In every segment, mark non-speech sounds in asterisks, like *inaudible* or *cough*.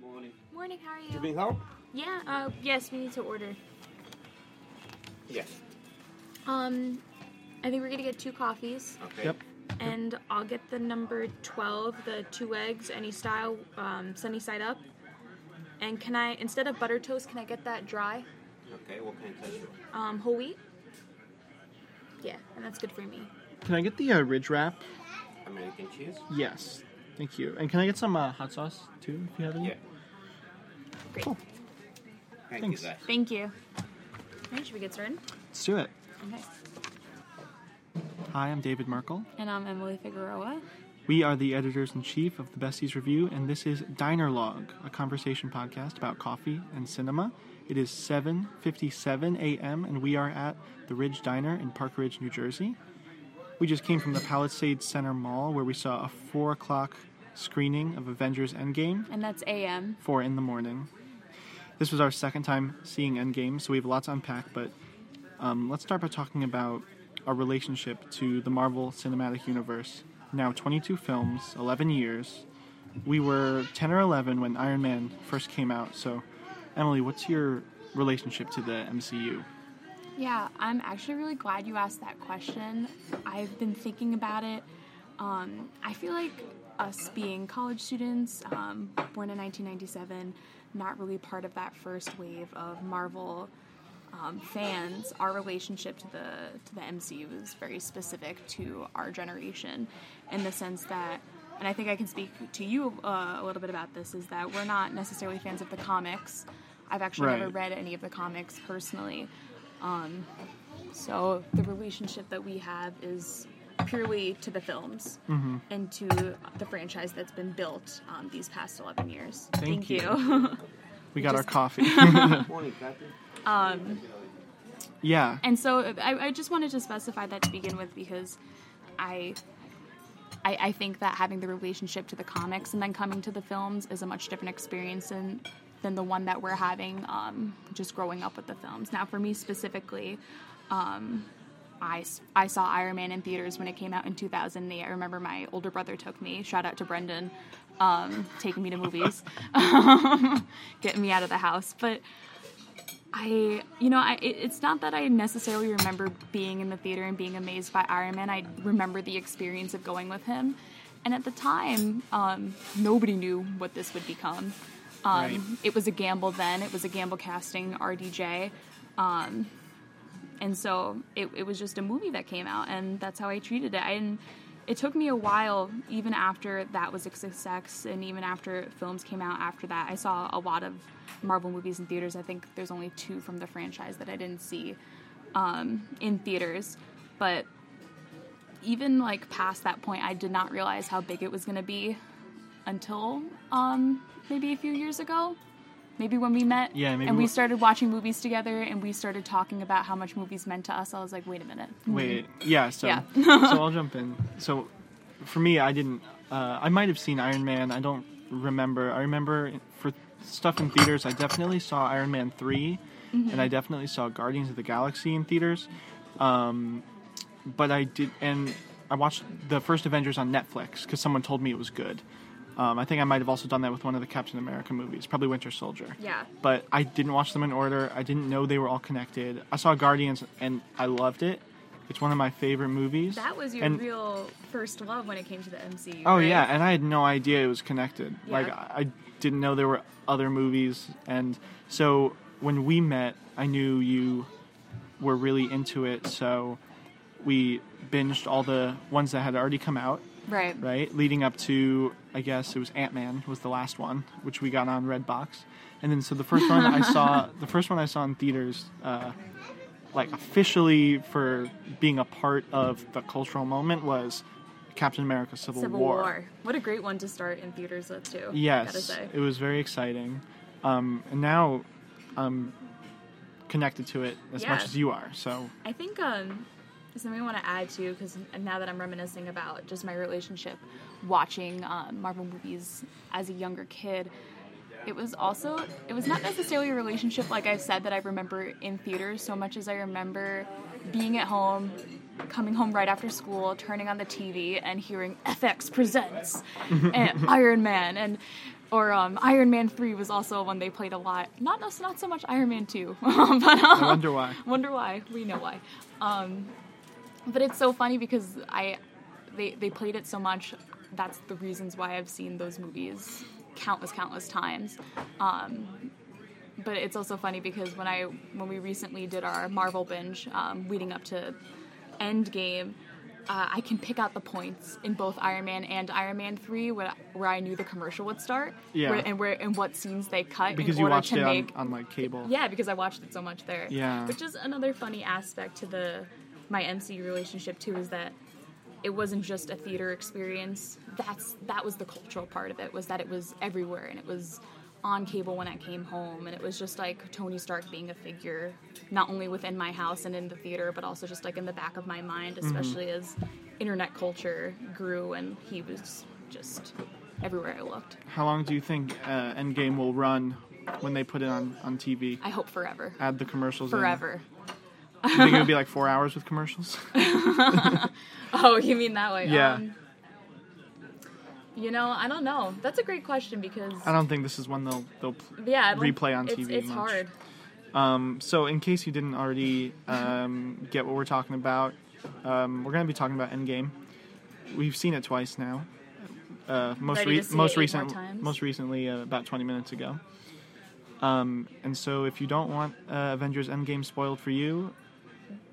Morning. Morning, how are You you? being home? Yeah, uh, yes, we need to order. Yes. Um, I think we're gonna get two coffees, Okay. Yep. and I'll get the number 12, the two eggs, any style, um, sunny side up. And can I, instead of butter toast, can I get that dry? Okay, what kind of toast? Um, whole wheat? Yeah, and that's good for me. Can I get the uh, ridge wrap? American cheese? Yes. Thank you. And can I get some uh, hot sauce too, if you have any? Yeah. Great. Cool. Thank Thanks. you, guys. Thank you. Alright, should we get started? Let's do it. Okay. Hi, I'm David Merkel. And I'm Emily Figueroa. We are the editors in chief of the Besties Review, and this is Diner Log, a conversation podcast about coffee and cinema. It is 7:57 a.m., and we are at the Ridge Diner in Park Ridge, New Jersey. We just came from the Palisades Center Mall, where we saw a four o'clock screening of Avengers Endgame, And that's AM. four in the morning. This was our second time seeing Endgame, so we have a lot to unpack. But um, let's start by talking about our relationship to the Marvel Cinematic Universe. Now 22 films, 11 years. We were 10 or 11 when Iron Man first came out. So, Emily, what's your relationship to the MCU? Yeah, I'm actually really glad you asked that question. I've been thinking about it. Um, I feel like us being college students, um, born in 1997, not really part of that first wave of Marvel um, fans, our relationship to the to the MCU is very specific to our generation, in the sense that, and I think I can speak to you uh, a little bit about this, is that we're not necessarily fans of the comics. I've actually never read any of the comics personally, um, so the relationship that we have is purely to the films and to the franchise that's been built um, these past 11 years. Thank you. you. *laughs* We got our coffee. *laughs* Morning, Kathy. yeah. And so I, I just wanted to specify that to begin with because I, I I think that having the relationship to the comics and then coming to the films is a much different experience than than the one that we're having um, just growing up with the films. Now, for me specifically, um, I, I saw Iron Man in theaters when it came out in 2008. I remember my older brother took me. Shout out to Brendan, um, taking me to movies, *laughs* getting me out of the house. But I, you know, I, it, it's not that I necessarily remember being in the theater and being amazed by Iron Man. I remember the experience of going with him. And at the time, um, nobody knew what this would become. Um, Right. It was a gamble then. It was a gamble casting RDJ. Um, and so it, it was just a movie that came out, and that's how I treated it. Didn't, it took me a while, even after that was a success, and even after films came out after that. I saw a lot of Marvel movies in theaters. I think there's only two from the franchise that I didn't see um, in theaters. But even like past that point, I did not realize how big it was going to be until um, maybe a few years ago. Maybe when we met Yeah, maybe and we wh- started watching movies together and we started talking about how much movies meant to us. I was like, wait a minute. Wait, yeah. So, Yeah. *laughs* so I'll jump in. So, for me, I didn't. Uh, I might have seen Iron Man. I don't remember. I remember for stuff in theaters. I definitely saw Iron Man 3 and I definitely saw Guardians of the Galaxy in theaters. Um, but I did, and I watched the first Avengers on Netflix because someone told me it was good. Um, I think I might have also done that with one of the Captain America movies, probably Winter Soldier Yeah. but I didn't watch them in order. I didn't know they were all connected. I saw Guardians and I loved it. It's one of my favorite movies. That was your And- real first love when it came to the MCU. Oh right? yeah, and I had no idea it was connected. Yeah. Like I I didn't know there were other movies, and so when we met, I knew you were really into it. So we binged all the ones that had already come out, Right. right? Leading up to, I guess it was Ant Man was the last one, which we got on Redbox, and then so the first one I saw, *laughs* the first one I saw in theaters, uh, like officially for being a part of the cultural moment was Captain America: Civil, Civil War. What a great one to start in theaters with too. Yes, say. it was very exciting, um, and now I'm connected to it as much as you are. So I think um, something I want to add to because now that I'm reminiscing about just my relationship watching um, Marvel movies as a younger kid, it was also it was not necessarily a relationship like I've said that I remember in theaters so much as I remember being at home, coming home right after school, turning on the TV and hearing FX presents *laughs* and Iron Man and or um, Iron Man three was also one they played a lot. Not not so much Iron Man two, *laughs* but um, I wonder why. Wonder why? We know why. Um, but it's so funny because I they they played it so much. That's the reasons why I've seen those movies countless countless times. Um, but it's also funny because when I when we recently did our Marvel binge um, leading up to Endgame. Uh, I can pick out the points in both Iron Man and Iron Man Three, where, where I knew the commercial would start, Yeah. where, and where and what scenes they cut Because in you order watched to it make on, on like cable. yeah, because I watched it so much there. Yeah. Which is another funny aspect to the my MCU relationship too is that it wasn't just a theater experience. That's that was the cultural part of it was that it was everywhere and it was on cable when I came home and it was just like Tony Stark being a figure not only within my house and in the theater but also just like in the back of my mind especially as internet culture grew and he was just everywhere I looked. How long do you think uh, Endgame will run when they put it on, on TV? I hope forever. Add the commercials in? You think it would be *laughs* like four hours with commercials? *laughs* Oh, you mean that way? Yeah. Um, you know, I don't know. That's a great question because I don't think this is one they'll they'll yeah, replay on TV It's much. hard. Um, so, in case you didn't already um, get what we're talking about, um, we're going to be talking about Endgame. We've seen it twice now. Uh, most re- most it eight more recent, times? most recently, uh, about 20 minutes ago. Um, and so, if you don't want uh, Avengers Endgame spoiled for you,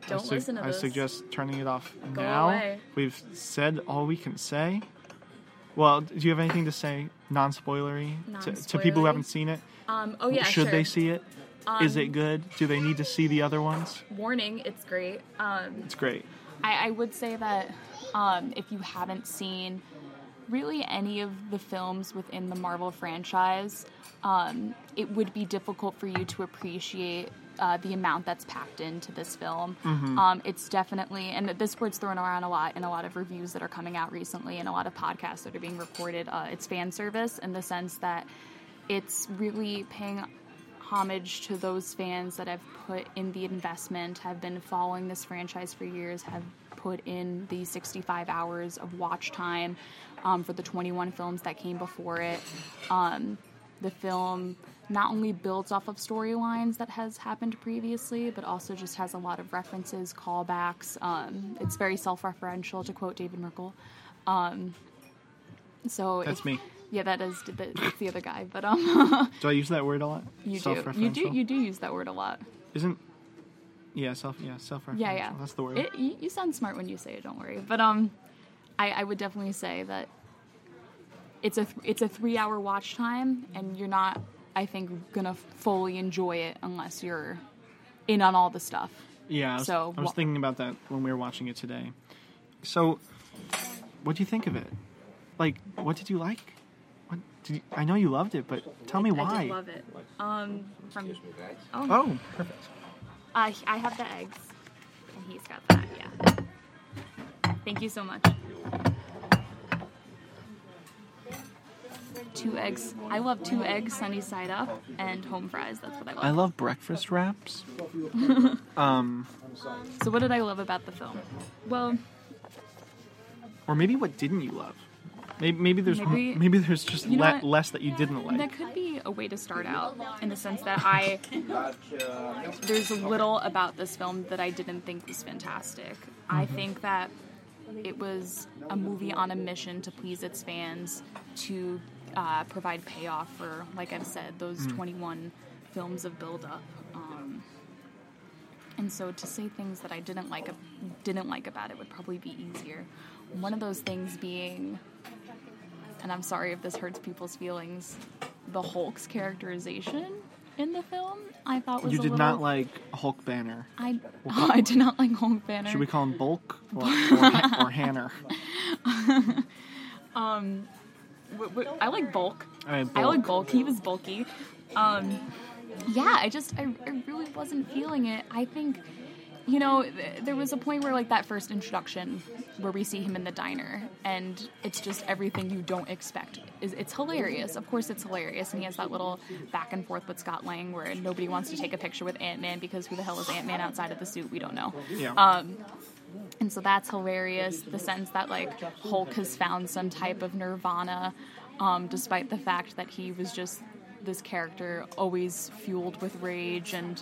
I, Don't listen to I this. suggest turning it off Go now. away. We've said all we can say. Well, do you have anything to say, non-spoilery, to, to people who haven't seen it? Um, oh yeah, Should sure. they see it? Is Um, it good? Do they need to see the other ones? Warning, it's great. Um, It's great. I, I would say that um, if you haven't seen really any of the films within the Marvel franchise, um, it would be difficult for you to appreciate uh, the amount that's packed into this film. Um, it's definitely, and this word's thrown around a lot in a lot of reviews that are coming out recently and a lot of podcasts that are being reported. Uh, it's fan service in the sense that it's really paying homage to those fans that have put in the investment, have been following this franchise for years, have put in the 65 hours of watch time um, for the 21 films that came before it. Um, the film not only builds off of storylines that has happened previously, but also just has a lot of references, callbacks. Um, it's very self-referential, to quote David Merkel. Um, so That's if- me. Yeah, that is the, that's the other guy, but um. *laughs* Do I use that word a lot? You do. You do. You do use that word a lot. Isn't? Yeah, self. Yeah, self-referential. Yeah, yeah. That's the word. It, you, you sound smart when you say it. Don't worry. But um, I, I would definitely say that it's a th- it's a three hour watch time, and you're not, I think, gonna fully enjoy it unless you're in on all the stuff. yeah. I was, so I was wha- thinking about that when we were watching it today. So, what do you think of it? Like, what did you like? What did you, I know you loved it, but tell me why. I did love it. Um, from Excuse me, guys. oh, Oh, perfect. I I have the eggs, and he's got that. Yeah. Thank you so much. Two eggs. I love two eggs sunny side up and home fries. That's what I love. I love breakfast wraps. *laughs* um, So what did I love about the film? Well, or maybe what didn't you love? Maybe, maybe there's Maybe- *laughs* maybe, there's just You know le- less that you didn't like. that could be a way to start out in the sense that I there's a little about this film that I didn't think was fantastic. I think that it was a movie on a mission to please its fans, to uh, provide payoff for, like I've said, those 21 films of build-up. Um, and so to say things that I didn't like didn't like about it would probably be easier. One of those things being and I'm sorry if this hurts people's feelings, the Hulk's characterization in the film I thought was you did little, not like Hulk Banner. I *laughs* I did not like Hulk Banner. Should we call him Bulk or, or, *laughs* or Hanner? *laughs* W- w- I like Bulk. I Bulk. like Bulk. He was bulky. Um, yeah, I just I, I really wasn't feeling it. I think you know th- there was a point where like that first introduction where we see him in the diner and it's just everything you don't expect. Is it's hilarious. Of course it's hilarious and he has that little back and forth with Scott Lang where nobody wants to take a picture with Ant-Man because who the hell is Ant-Man outside of the suit? We don't know. Yeah. Um, and so that's hilarious. The sense that like Hulk has found some type of nirvana. um, despite the fact that he was just this character always fueled with rage and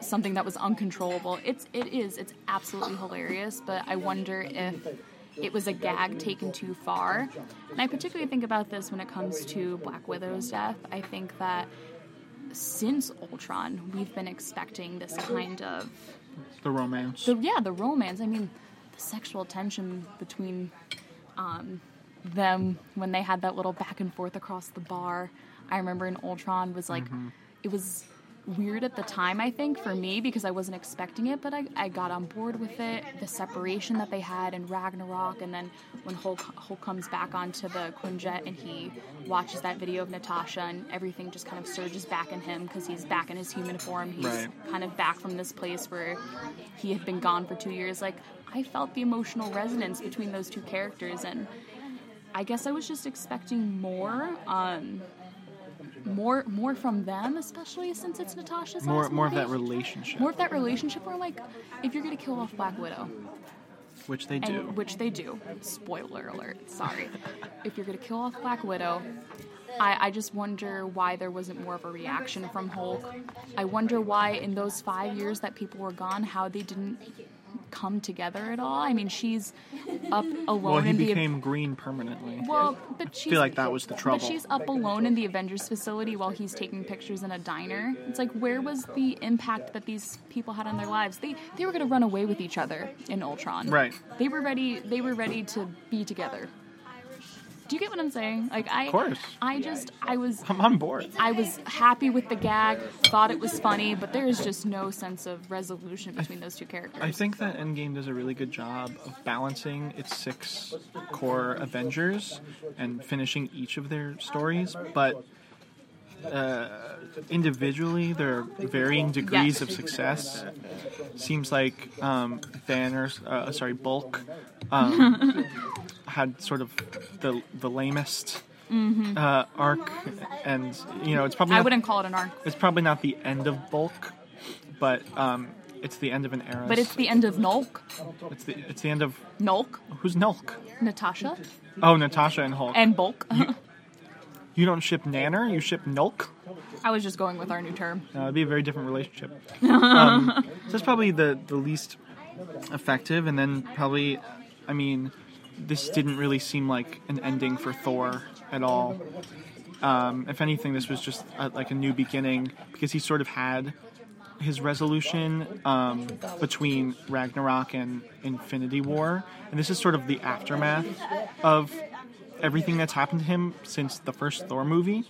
something that was uncontrollable. It's it is it's absolutely hilarious, but I wonder if it was a gag taken too far. And I particularly think about this when it comes to Black Widow's death. I think that since Ultron, we've been expecting this kind of The romance. the yeah the romance. I mean, the sexual tension between um, them when they had that little back and forth across the bar. I remember in Ultron was like it was weird at the time I think for me because I wasn't expecting it but I, I got on board with it the separation that they had in Ragnarok and then when Hulk, Hulk comes back onto the Quinjet and he watches that video of Natasha and everything just kind of surges back in him because he's back in his human form he's Right. kind of back from this place where he had been gone for two years. Like, I felt the emotional resonance between those two characters, and I guess I was just expecting more, um, more, more from them, especially since it's Natasha's more more of that relationship, more of that relationship. Where like, if you're gonna kill off Black Widow, which they and do. which they do. Spoiler alert. Sorry. *laughs* if you're gonna kill off Black Widow, I, I just wonder why there wasn't more of a reaction from Hulk. I wonder why in those five years that people were gone, how they didn't come together at all. I mean, she's up alone well, he in the became green permanently. well, but she's, feel like that was the trouble. But she's up alone in the Avengers facility while he's taking pictures in a diner. It's like where was the impact that these people had on their lives? They they were going to run away with each other in Ultron. Right. They were ready. They were ready to be together. Do you get what I'm saying? Like I, Of course. I just I was I'm on board. I was happy with the gag, thought it was funny, but there is just no sense of resolution between those two characters. I think that Endgame does a really good job of balancing its six core Avengers and finishing each of their stories, but uh, individually, there are varying degrees Yes. of success. Seems like um, Banner's, uh, sorry, Bulk, um, *laughs* had sort of the the lamest uh, arc, and you know it's probably I not, wouldn't call it an arc, it's probably not the end of Bulk, but um, it's the end of an era. but it's the end of Nulk. It's the it's the end of Nulk, who's Nulk? Natasha, Oh, Natasha and Hulk. and Bulk. you *laughs* don't ship Nanner, you ship Nulk. I was just going with our new term. Uh, it'd be a very different relationship. *laughs* um, so that's probably the the least effective, and then probably, I mean, this didn't really seem like an ending for Thor at all. Um, if anything, this was just a, like a new beginning because he sort of had his resolution um, between Ragnarok and Infinity War, and this is sort of the aftermath of everything that's happened to him since the first Thor movie.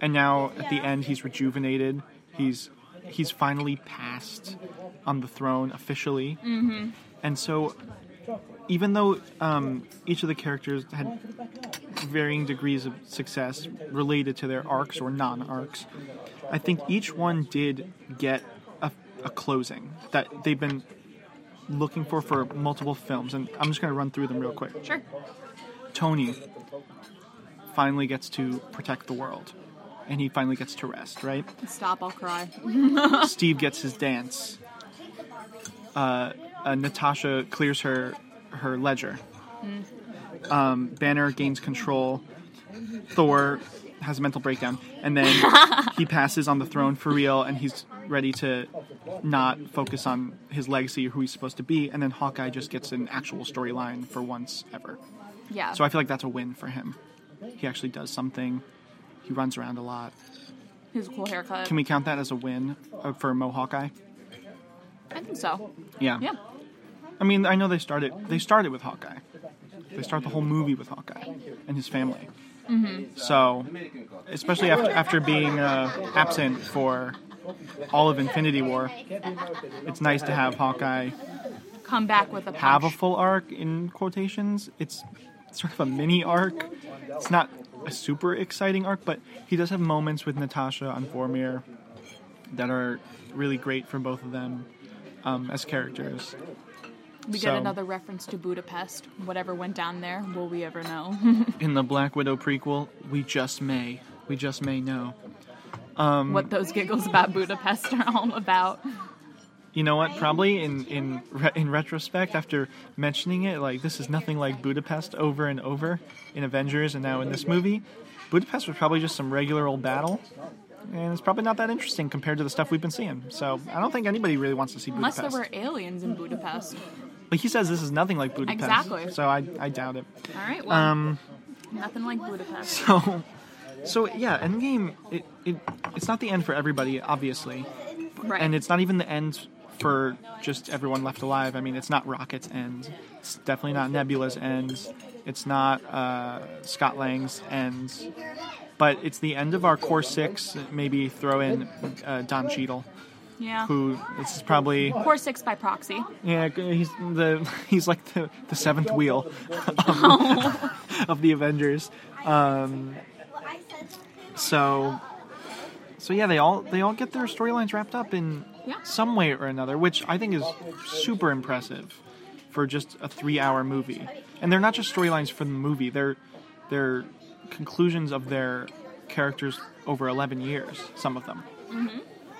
And now at the end, he's rejuvenated. He's he's finally passed on the throne officially, mm-hmm. and so even though um, each of the characters had varying degrees of success related to their arcs or non-arcs, I think each one did get a, a closing that they've been looking for for multiple films. And I'm just going to run through them real quick. Sure. Tony finally gets to protect the world. And he finally gets to rest, right? Stop, I'll cry. Steve gets his dance. Uh, uh, Natasha clears her her ledger. Um, Banner gains control. Thor has a mental breakdown, and then *laughs* he passes on the throne for real, and he's ready to not focus on his legacy or who he's supposed to be. And then Hawkeye just gets an actual storyline for once ever. Yeah. So I feel like that's a win for him. He actually does something. He runs around a lot. His cool haircut. Can we count that as a win uh, for Mo Hawkeye? I think so. Yeah. Yeah. I mean, I know they started. They started with Hawkeye. They start the whole movie with Hawkeye and his family. Mm-hmm. So, especially after after being uh, absent for all of Infinity War, it's nice to have Hawkeye Come back with a have a full arc in quotations. It's sort of a mini arc. It's not a super exciting arc, but he does have moments with Natasha on Vormir that are really great for both of them um, as characters. We so- get another reference to Budapest. Whatever went down there, will we ever know? *laughs* In the Black Widow prequel, we just may. We just may know. Um, what those giggles about Budapest are all about. You know what? Probably in in re- in retrospect, after mentioning it, like this is nothing like Budapest over and over in Avengers, and now in this movie, Budapest was probably just some regular old battle, and it's probably not that interesting compared to the stuff we've been seeing. So I don't think anybody really wants to see Unless Budapest. there were aliens in Budapest. But he says this is nothing like Budapest. Exactly. So I I doubt it. All right, well, Um. nothing like Budapest. *laughs* So, so yeah, Endgame. It, it it's not the end for everybody, obviously, Right. and it's not even the end for just everyone left alive. I mean, it's not Rocket's end. It's definitely not Nebula's end. It's not uh, Scott Lang's end. But it's the end of our core six. Maybe throw in uh, Don Cheadle, yeah. who this is probably Core six by proxy. yeah he's the *laughs* he's like the, the seventh wheel of, *laughs* of the Avengers. Um, so so yeah, they all they all get their storylines wrapped up in Yeah. some way or another, which I think is super impressive for just a three-hour movie. And they're not just storylines for the movie; they're they're conclusions of their characters over eleven years. Some of them.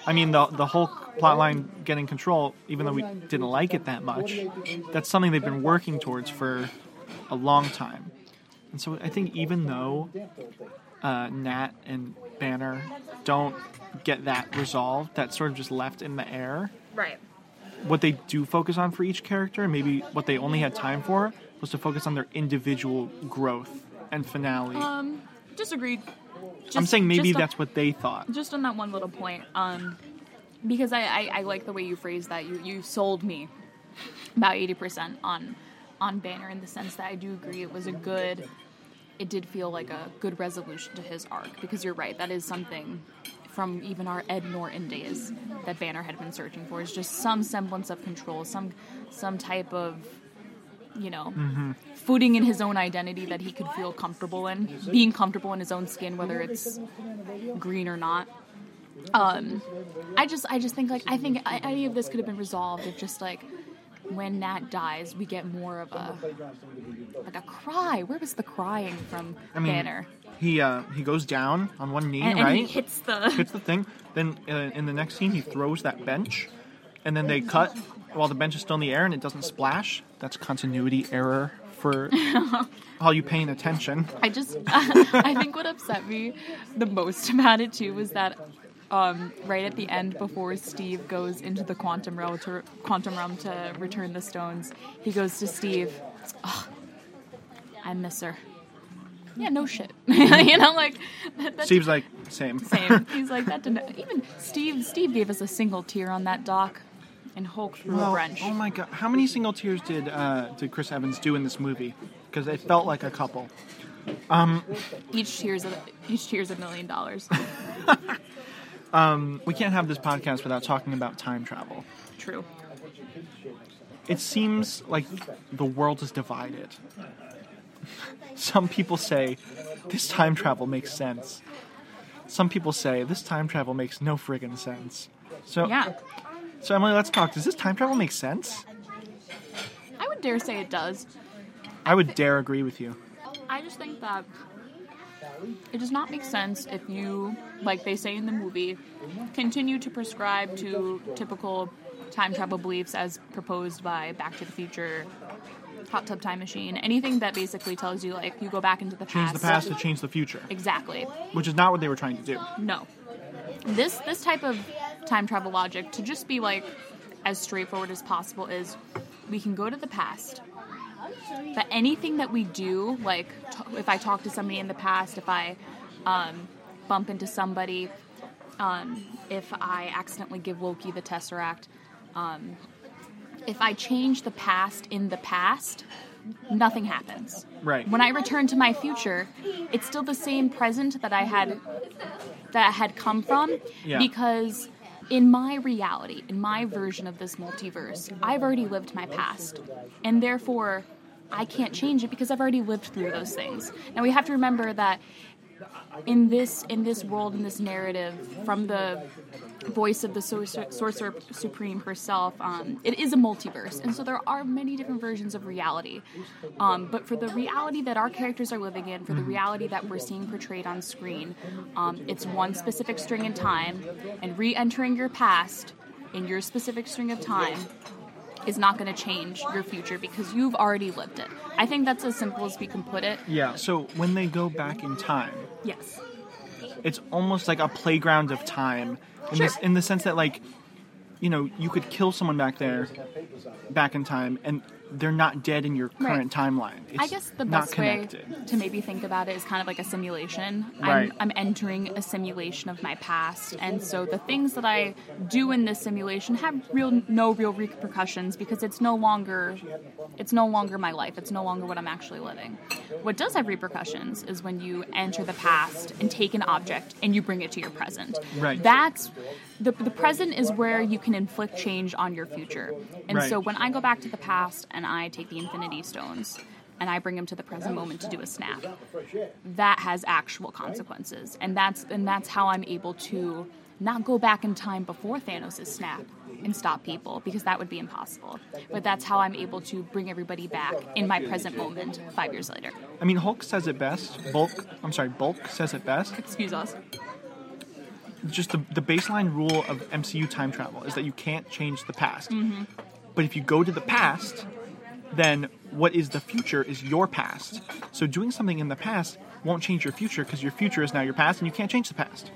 I mean, the the whole plotline getting control, even though we didn't like it that much, that's something they've been working towards for a long time. And so I think even though uh, Nat and Banner don't get that resolved, that's sort of just left in the air. Right. What they do focus on for each character, and maybe what they only had time for, was to focus on their individual growth and finale. Um, disagreed. Just, I'm saying maybe on- that's what they thought. just on that one little point. Um, because I, I, I like the way you phrased that. You you sold me about eighty percent on on Banner in the sense that I do agree it was a good. It did feel like a good resolution to his arc because you're right. That is something from even our Ed Norton days that Banner had been searching for is just some semblance of control, some some type of you know footing in his own identity that he could feel comfortable in, being comfortable in his own skin, whether it's green or not. Um, I just, I just think like I think any of this could have been resolved if just like when Nat dies, we get more of a like a cry. Where was the crying from I mean, Banner? He uh, he goes down on one knee, And, and right? he hits the hits the thing. Then uh, in the next scene, he throws that bench, and then they cut while the bench is still in the air and it doesn't splash. That's continuity error for *laughs* all you paying attention. I just, *laughs* I think what upset me the most about it too was that um, right at the end, before Steve goes into the quantum realm to quantum realm to return the stones, he goes to Steve, "Ugh, "I miss her." Yeah, no shit. *laughs* you know, like that, that Steve's like, same. same. He's like that. Didn't, even Steve, Steve gave us a single tear on that dock, and Hulk a Well, wrench. oh my god, how many single tears did uh, did Chris Evans do in this movie? Because it felt like a couple. Um, Each tear's a, each tear's a million dollars. *laughs* um, We can't have this podcast without talking about time travel. True. It seems like the world is divided. *laughs* Some people say this time travel makes sense. Some people say this time travel makes no friggin' sense. So, Yeah, so Emily, let's talk. Does this time travel make sense? I would dare say it does. I would dare agree with you. I just think that it does not make sense if you, like they say in the movie, continue to prescribe to typical time travel beliefs as proposed by Back to the Future, Hot Tub Time Machine, anything that basically tells you like you go back into the past. Change past. the past to change the future, Exactly. which is not what they were trying to do. No. This this type of time travel logic to just be like as straightforward as possible is we can go to the past. But anything that we do, like t- if I talk to somebody in the past, if I um, bump into somebody, um, if I accidentally give Loki the Tesseract, um, if I change the past in the past, nothing happens. Right. When I return to my future, it's still the same present that I had that I had come from Yeah. because in my reality, in my version of this multiverse, I've already lived my past. And therefore, I can't change it because I've already lived through those things. Now we have to remember that in this in this world in this narrative from the voice of the sorcerer, supreme herself um, it is a multiverse. And so there are many different versions of reality. Um, but for the reality that our characters are living in for the reality that we're seeing portrayed on screen um, it's one specific string in time and re-entering your past in your specific string of time is not going to change your future because you've already lived it. I think that's as simple as we can put it. Yeah. So when they go back in time, Yes. it's almost like a playground of time in, Sure. this, in the sense that like you know you could kill someone back there back in time and they're not dead in your current timeline it's I guess the best way to maybe think about it is kind of like a simulation. Right. I'm, I'm entering a simulation of my past, and so the things that I do in this simulation have real no real repercussions because it's no longer it's no longer my life. It's no longer what I'm actually living. What does have repercussions is when you enter the past and take an object and you bring it to your present. Right. That's the, the present is where you can inflict change on your future. And Right. so when I go back to the past and I take the Infinity Stones and I bring them to the present moment to do a snap, that has actual consequences. And that's and that's how I'm able to not go back in time before Thanos' snap and stop people because that would be impossible. But that's how I'm able to bring everybody back in my present moment 5 years later. i mean hulk says it best bulk i'm sorry bulk says it best Excuse us. just the, the baseline rule of mcu time travel is that you can't change the past Mm-hmm. but if you go to the past then what is the future is your past. So doing something in the past won't change your future because your future is now your past and you can't change the past.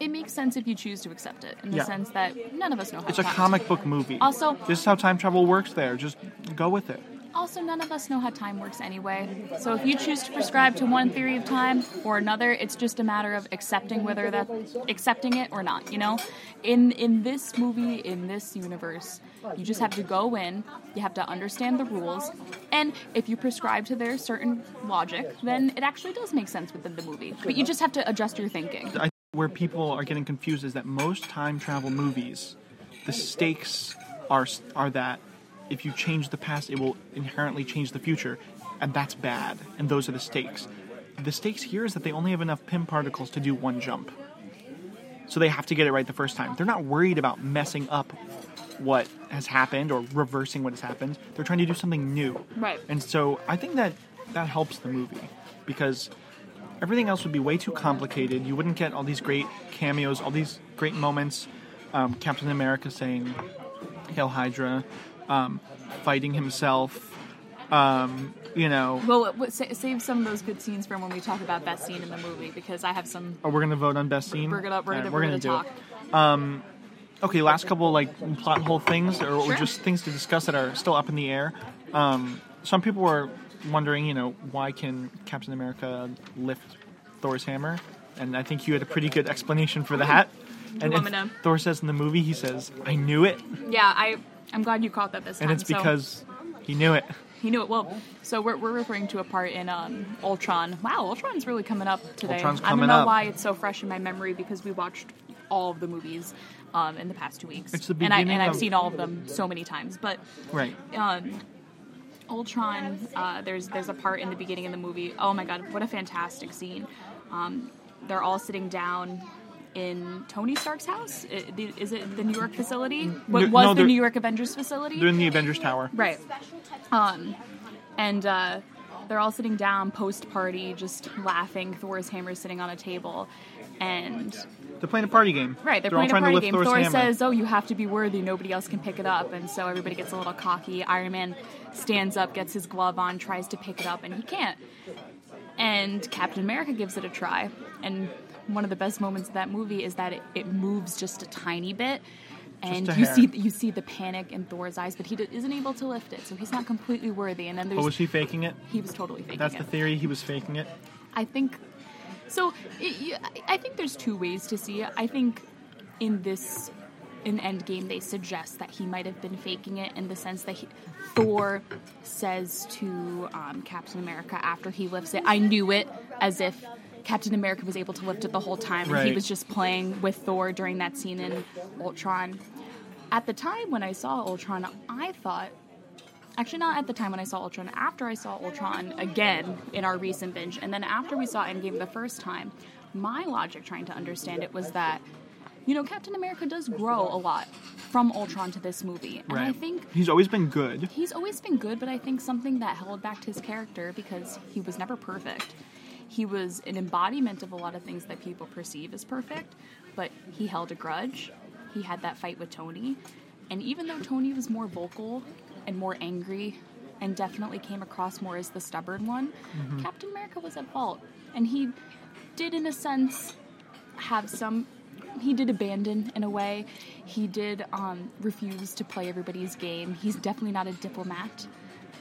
It makes sense if you choose to accept it in the Yeah. sense that none of us know how it's a comic book movie. Also- this is how time travel works there. Just go with it Also, none of us know how time works anyway. So if you choose to prescribe to one theory of time or another, it's just a matter of accepting whether that accepting it or not. You know, in in this movie, in this universe, you just have to go in. You have to understand the rules, and if you prescribe to their certain logic, then it actually does make sense within the movie. But you just have to adjust your thinking. I where people are getting confused is that most time travel movies, the stakes are are that if you change the past, it will inherently change the future, and that's bad. And those are the stakes. The stakes here is that they only have enough Pym particles to do one jump, so they have to get it right the first time. They're not worried about messing up what has happened or reversing what has happened. They're trying to do something new. Right. And so I think that that helps the movie because everything else would be way too complicated. You wouldn't get all these great cameos, all these great moments. Um, Captain America saying "Hail Hydra," um, fighting himself. Um, you know, Well, what, what, sa- save some of those good scenes from when we talk about best scene in the movie because I have some. oh, we're gonna vote on best scene. We're gonna we're gonna, right, we're gonna, do talk. it. Okay, last couple like plot hole things, or, Sure. just things to discuss that are still up in the air. Um, some people were wondering, you know, why can Captain America lift Thor's hammer? And I think you had a pretty good explanation for that. And want if me to- Thor says in the movie, he says, "I knew it," Yeah, I I'm glad you caught that this time. and it's so- because he knew it. he knew it well. So we're, we're referring to a part in um, Ultron. Wow, Ultron's really coming up today. Ultron's I don't know up. why it's so fresh in my memory because we watched all of the movies um, in the past two weeks. It's the and I, and I've of- seen all of them so many times. But Right. um, Ultron, uh, there's there's a part in the beginning of the movie. Oh my god, what a fantastic scene! Um, they're all sitting down in Tony Stark's house. Is it the New York facility? What was no, the New York Avengers facility? They're in the Avengers Tower. Right. Um, and uh, they're all sitting down post party, just laughing. Thor's hammer sitting on a table, and They're playing a party game. right, they're, all playing a party game. Thor's Thor hammer. says, "Oh, you have to be worthy. Nobody else can pick it up." And so everybody gets a little cocky. Iron Man stands up, gets his glove on, tries to pick it up, and he can't. And Captain America gives it a try. And one of the best moments of that movie is that it, it moves just a tiny bit. And you hair. see you see the panic in Thor's eyes, but he d- isn't able to lift it, so he's not completely worthy. And then there's Oh, was he faking it? he was totally faking That's it. That's the theory. He was faking it. I think so. It, you- I think there's two ways to see it. I think in this in Endgame they suggest that he might have been faking it in the sense that he, Thor says to um, Captain America after he lifts it, "I knew it," as if. Captain America was able to lift it the whole time, and he was just playing with Thor during that scene in Ultron. At the time when I saw Ultron, I thought Actually, not at the time when I saw Ultron. After I saw Ultron again in our recent binge, and then after we saw Endgame the first time, my logic trying to understand it was that, you know, Captain America does grow a lot from Ultron to this movie. And I think He's always been good. he's always been good, but I think something that held back his character because he was never perfect. He was an embodiment of a lot of things that people perceive as perfect, but he held a grudge. he had that fight with Tony. And even though Tony was more vocal and more angry and definitely came across more as the stubborn one, Captain America was at fault. And he did, in a sense, have some. He did abandon in a way. He did um, refuse to play everybody's game. He's definitely not a diplomat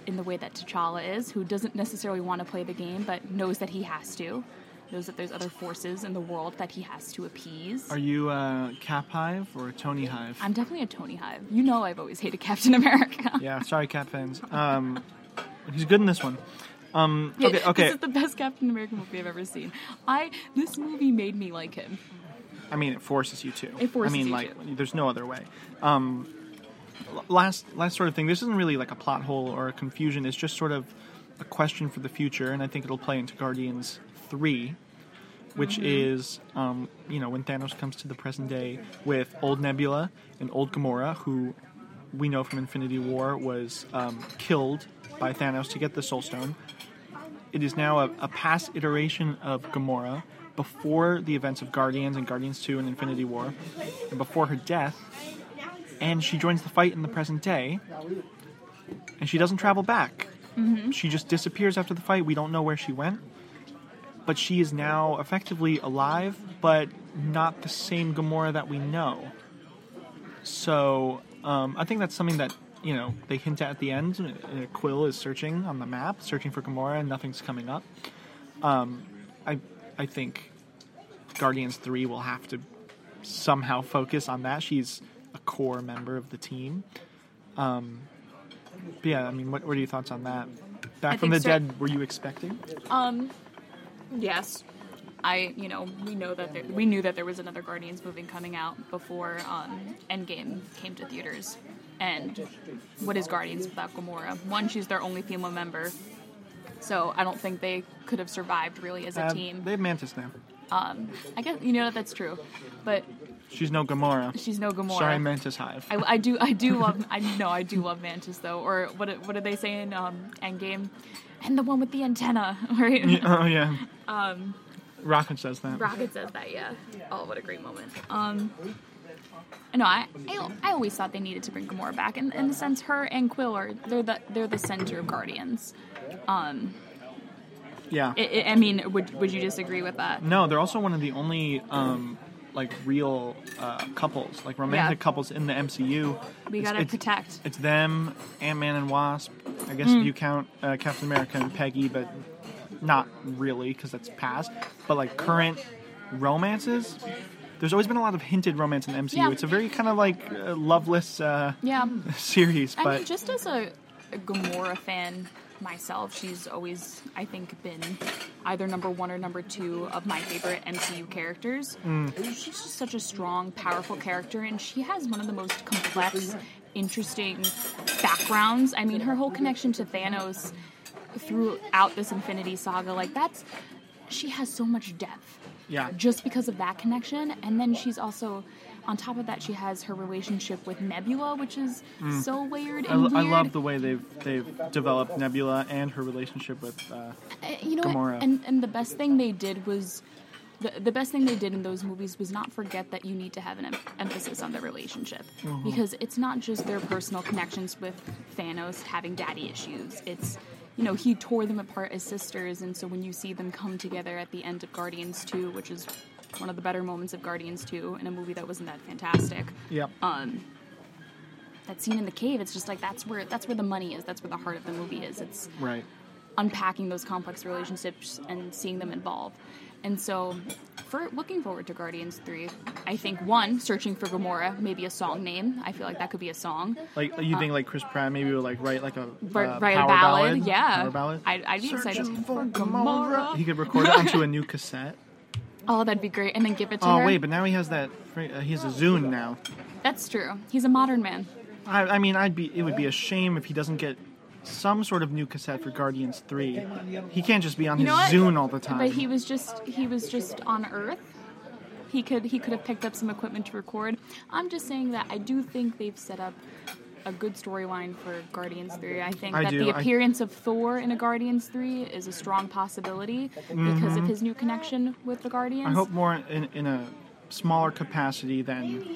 in the way that T'Challa is, who doesn't necessarily want to play the game, but knows that he has to. Knows that there's other forces in the world that he has to appease. Are you a Cap Hive or a Tony Hive? I'm definitely a Tony Hive. You know I've always hated Captain *laughs* America. yeah, sorry, Cap fans. Um, he's good in this one. Um, Yeah, okay, okay. This is the best Captain America movie I've ever seen. I this movie made me like him. I mean, it forces you to. It forces I mean, you like, to. there's no other way. Um, last, last sort of thing. This isn't really like a plot hole or a confusion. It's just sort of a question for the future, and I think it'll play into Guardians Three, which Mm-hmm. is, um, you know, when Thanos comes to the present day with old Nebula and old Gamora, who we know from Infinity War was um, killed by Thanos to get the Soul Stone. It is now a, a past iteration of Gamora before the events of Guardians and Guardians 2 and Infinity War, and before her death. And she joins the fight in the present day, and she doesn't travel back. She just disappears after the fight. We don't know where she went. But she is now effectively alive, but not the same Gamora that we know. So um, I think that's something that you know they hint at at the end. Uh, Quill is searching on the map, searching for Gamora, and nothing's coming up. Um, I I think Guardians Three will have to somehow focus on that. She's core member of the team. Um, but yeah, I mean, what, what are your thoughts on that? Back I from the so- dead, were you expecting? Um, yes. I, you know, we know that there, we knew that there was another Guardians movie coming out before um, Endgame came to theaters. And what is Guardians without Gamora? One, she's their only female member, so I don't think they could have survived really as a Uh, team. They have Mantis now. Um, I guess you know that that's true, but She's no Gamora. she's no Gamora. Sorry, Mantis Hive. I, I do I do love I know I do love Mantis though. Or what what did they say in um, Endgame? And the one with the antenna, *laughs* right? oh yeah. Um, Rocket says that. Rocket says that, yeah. Oh, what a great moment. Um, no, I, I, I always thought they needed to bring Gamora back, in, in the sense her and Quill are they're the they're the center of Guardians. Um, Yeah. I, I I mean, would would you disagree with that? No, they're also one of the only um, like real uh, couples, like romantic Yeah. couples in the MCU. We It's- gotta it's, protect. It's them, Ant Man and Wasp. I guess Mm. if you count uh, Captain America and Peggy, but not really because that's past. But like current romances, there's always been a lot of hinted romance in the MCU. Yeah. It's a very kind of like uh, loveless uh, Yeah. *laughs* series, I but mean, just as a, a Gamora fan myself, she's always, I think, been either number one or number two of my favorite MCU characters. Mm. She's just such a strong, powerful character, and she has one of the most complex, interesting backgrounds. I mean, her whole connection to Thanos throughout this Infinity Saga, like, that's. She has so much depth yeah, just because of that connection. And then she's also, on top of that, she has her relationship with Nebula, which is so weird I, and l- I weird. love the way they've they've developed Nebula and her relationship with. Uh, Uh, you know, Gamora. and and the best thing they did was. The, the best thing they did in those movies was not forget that you need to have an em- emphasis on the relationship Mm-hmm. because it's not just their personal connections with Thanos having daddy issues. It's you know he tore them apart as sisters, and so when you see them come together at the end of Guardians Two, which is one of the better moments of Guardians Two in a movie that wasn't that fantastic, yep. um, that scene in the cave, it's just like that's where that's where the money is. That's where the heart of the movie is. It's right. unpacking those complex relationships and seeing them evolve. And so, for looking forward to Guardians Three, I think one searching for Gamora, maybe a song name. I feel like that could be a song. Like you think like Chris Pratt maybe would like write like a uh, write a power ballad, yeah. power ballad. I'd, I'd be excited Searching for for Gamora. He could record it onto a new cassette. Oh, that'd be great, and then give it to Oh her. wait, but now he has that. Uh, he has a Zune now. That's true. He's a modern man. I, I mean, I'd be. It would be a shame if he doesn't get some sort of new cassette for Guardians Three. He can't just be on You his? Zune all the time. But he was just he was just on Earth. He could he could have picked up some equipment to record. I'm just saying that I do think they've set up a good storyline for Guardians 3. I think I that do. the I- appearance of Thor in a Guardians 3 is a strong possibility because of his new connection with the Guardians. Mm-hmm. I hope more in, in a smaller capacity than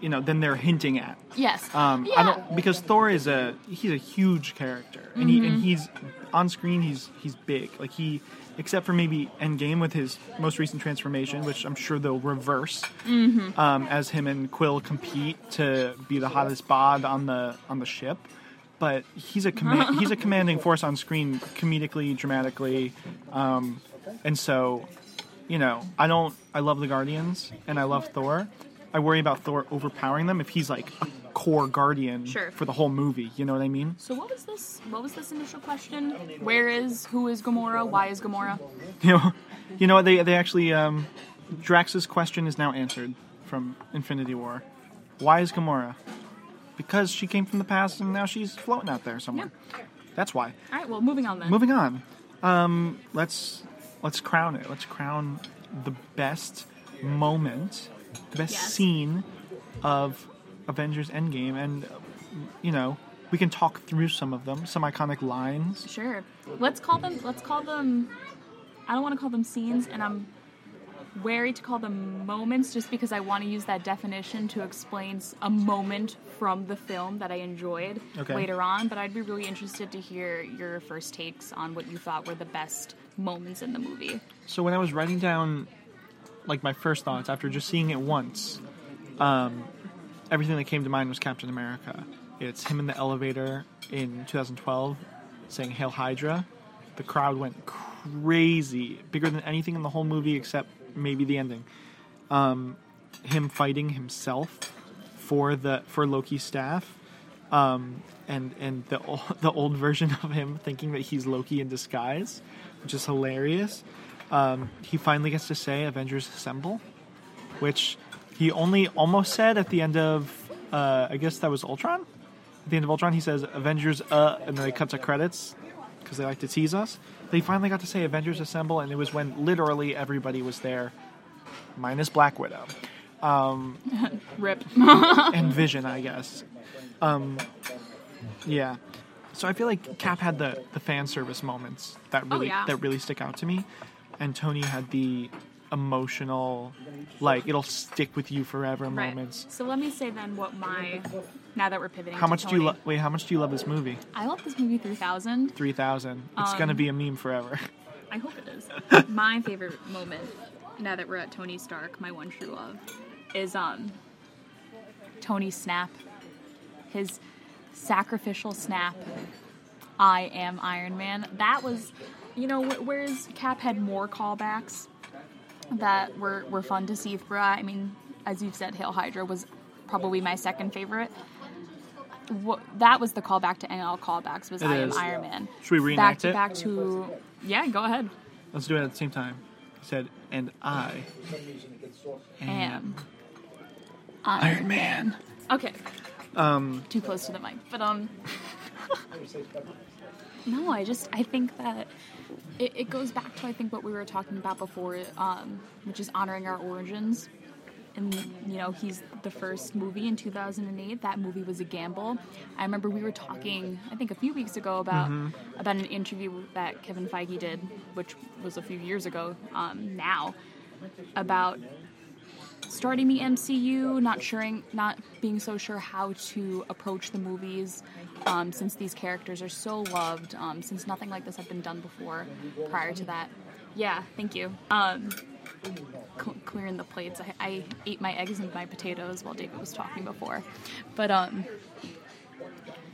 you know than they're hinting at. Yes. Um, yeah. I don't because Thor is a he's a huge character, and he and he's on screen. He's he's big. Like he, except for maybe Endgame with his most recent transformation, which I'm sure they'll reverse um, as him and Quill compete to be the hottest bod on the on the ship. But he's a command, *laughs* he's a commanding force on screen, comedically, dramatically, um, and so you know, I don't. I love the Guardians and I love Thor. I worry about Thor overpowering them if he's like a core Guardian Sure. for the whole movie. You know what I mean? So what was this? What was this initial question? Where is? Who is Gamora? Why is Gamora? *laughs* You know, you know what they they actually um, Drax's question is now answered from Infinity War. Why is Gamora? Because she came from the past and now she's floating out there somewhere. That's why. All right. Well, moving on then. Moving on. Um, let's let's crown it. Let's crown the best moment, the best Yes. scene of Avengers Endgame, and you know we can talk through some of them, some iconic lines. Sure. Let's call them. Let's call them. I don't want to call them scenes, and I'm wary to call them moments, just because I want to use that definition to explain a moment from the film that I enjoyed Okay. later on. But I'd be really interested to hear your first takes on what you thought were the best moments in the movie. So when I was writing down like my first thoughts after just seeing it once, um, everything that came to mind was Captain America. It's him in the elevator in 2012 saying "Hail Hydra." The crowd went crazy, bigger than anything in the whole movie except maybe the ending. Um, him fighting himself for the for Loki's staff, um, and and the *laughs* the old version of him thinking that he's Loki in disguise, which is hilarious. Um, he finally gets to say "Avengers Assemble," which he only almost said at the end of uh, I guess that was Ultron. At the end of Ultron, he says "Avengers," uh, and then they cut to credits because they like to tease us. They finally got to say "Avengers Assemble," and it was when literally everybody was there, minus Black Widow *laughs* Rip. and Vision, I guess. Um, yeah. So I feel like Cap had the, the fan service moments that really yeah. that really stick out to me, and Tony had the emotional, like it'll stick with you forever Right. moments. So let me say then what my. Now that we're pivoting. How much do you Tony. lo- wait? How much do you love this movie? I love this movie 3000. Three thousand. It's gonna Um, be a meme forever. I hope it is. *laughs* my favorite moment, now that we're at Tony Stark, my one true love, is um Tony snap. His sacrificial snap. I am Iron Man. That was, you know, wh- whereas Cap had more callbacks that were, were fun to see throughout. I mean, as you've said, Hail Hydra was probably my second favorite. What, that was the callback to NL callbacks was It I am. Iron Man. Should we back reenact to it? back to yeah, go ahead. Let's do it at the same time. He said, "And I Am Iron Man." okay. Um, Too close to the mic, but um. *laughs* no, I just I think that it, it goes back to I think what we were talking about before, um, which is honoring our origins. And you know, he's the first movie in 2008. That movie was a gamble. I remember we were talking, I think, a few weeks ago about about an interview that Kevin Feige did, which was a few years ago. Um, now, about starting the MCU, not sure, not being so sure how to approach the movies, um, since these characters are so loved, um, since nothing like this had been done before prior to that. Yeah, thank you. Um, cl- clearing the plates. I, I ate my eggs and my potatoes while David was talking before, but um,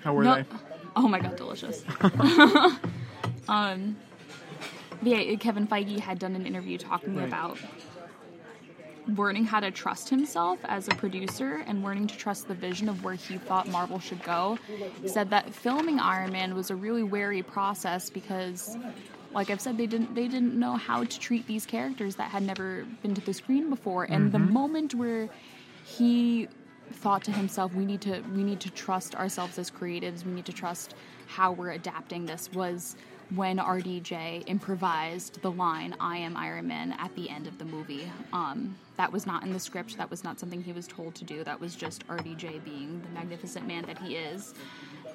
how were no, they? oh my god, delicious. *laughs* *laughs* um, yeah, Kevin Feige had done an interview talking Right. about learning how to trust himself as a producer and learning to trust the vision of where he thought Marvel should go. He said that filming Iron Man was a really wary process because like I've said they didn't they didn't know how to treat these characters that had never been to the screen before and the mm-hmm. moment where he thought to himself we need to we need to trust ourselves as creatives we need to trust how we're adapting this was when RDJ improvised the line "I am Iron Man" at the end of the movie. Um, that was not in the script. That was not something he was told to do. That was just RDJ being the magnificent man that he is.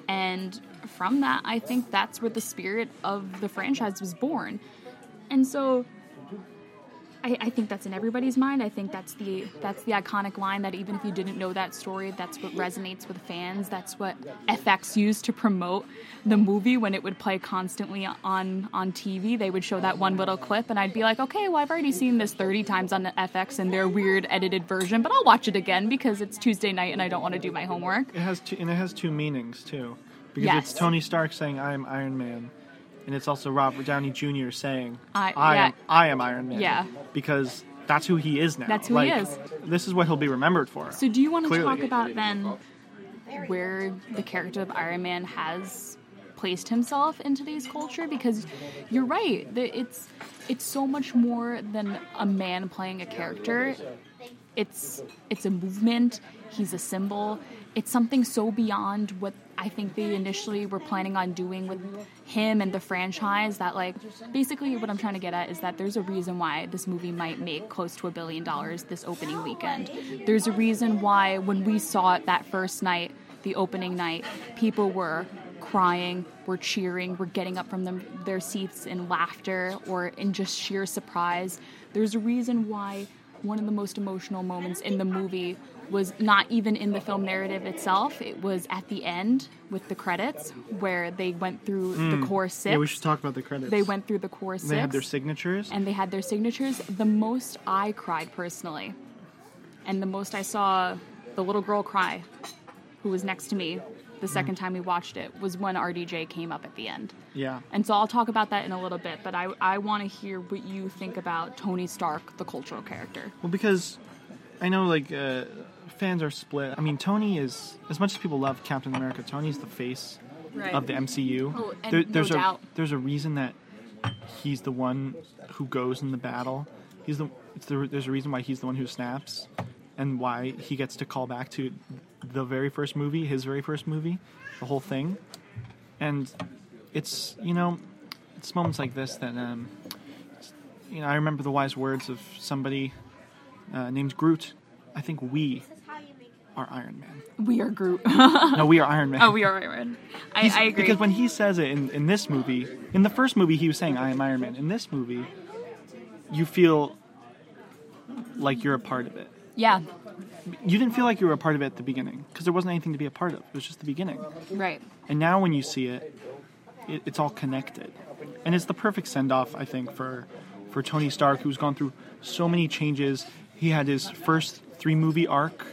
And from that, I think that's where the spirit of the franchise was born. And so I, I think that's in everybody's mind. I think that's the that's the iconic line that even if you didn't know that story, that's what resonates with fans. That's what FX used to promote the movie when it would play constantly on on TV. They would show that one little clip, and I'd be like, okay, well, I've already seen this thirty times on the FX in their weird edited version, but I'll watch it again because it's Tuesday night and I don't want to do my homework. It has two, and it has two meanings too, because Yes. it's Tony Stark saying "I am Iron Man," and it's also Robert Downey Jr. saying I- "I yeah. am I am Iron Man." Yeah. because that's who he is now. That's who he is. This is what he'll be remembered for. So, do you want to Clearly. talk about then where the character of Iron Man has placed himself in today's culture? Because you're right, it's it's so much more than a man playing a character. It's it's a movement. He's a symbol. It's something so beyond what I think they initially were planning on doing with him and the franchise. That like basically what I'm trying to get at is that there's a reason why this movie might make close to a billion dollars this opening weekend. There's a reason why when we saw it that first night, the opening night, people were crying, were cheering, were getting up from their seats in laughter or in just sheer surprise. There's a reason why one of the most emotional moments in the movie was not even in the film narrative itself. It was at the end with the credits where they went through the core six. Hmm. yeah, we should talk about the credits. They went through the core six They had their signatures. and they had their signatures. The most I cried personally, and the most I saw the little girl cry, who was next to me the second time we watched it, was when RDJ came up at the end. yeah. And so I'll talk about that in a little bit, but I, I want to hear what you think about Tony Stark, the cultural character. Well, because I know like uh, fans are split. I mean, Tony is as much as people love Captain America. Tony's the face Right. of the MCU. Oh, and no there's doubt. a there's a reason that he's the one who goes in the battle. He's the, it's the there's a reason why he's the one who snaps, and why he gets to call back to the very first movie, his very first movie, the whole thing, and it's you know it's moments like this that um, you know I remember the wise words of somebody uh, named Groot. I think we are Iron Man. We are Groot. *laughs* No, we are Iron Man. oh, we are Iron. I, I agree. Because when he says it in, in this movie, in the first movie, he was saying, I am Iron Man. In this movie, you feel like you're a part of it. yeah, You didn't feel like you were a part of it at the beginning because there wasn't anything to be a part of. It was just the beginning. right. And now when you see it, it it's all connected. And it's the perfect send off, I think, for, for Tony Stark, who's gone through so many changes. He had his first three movie arc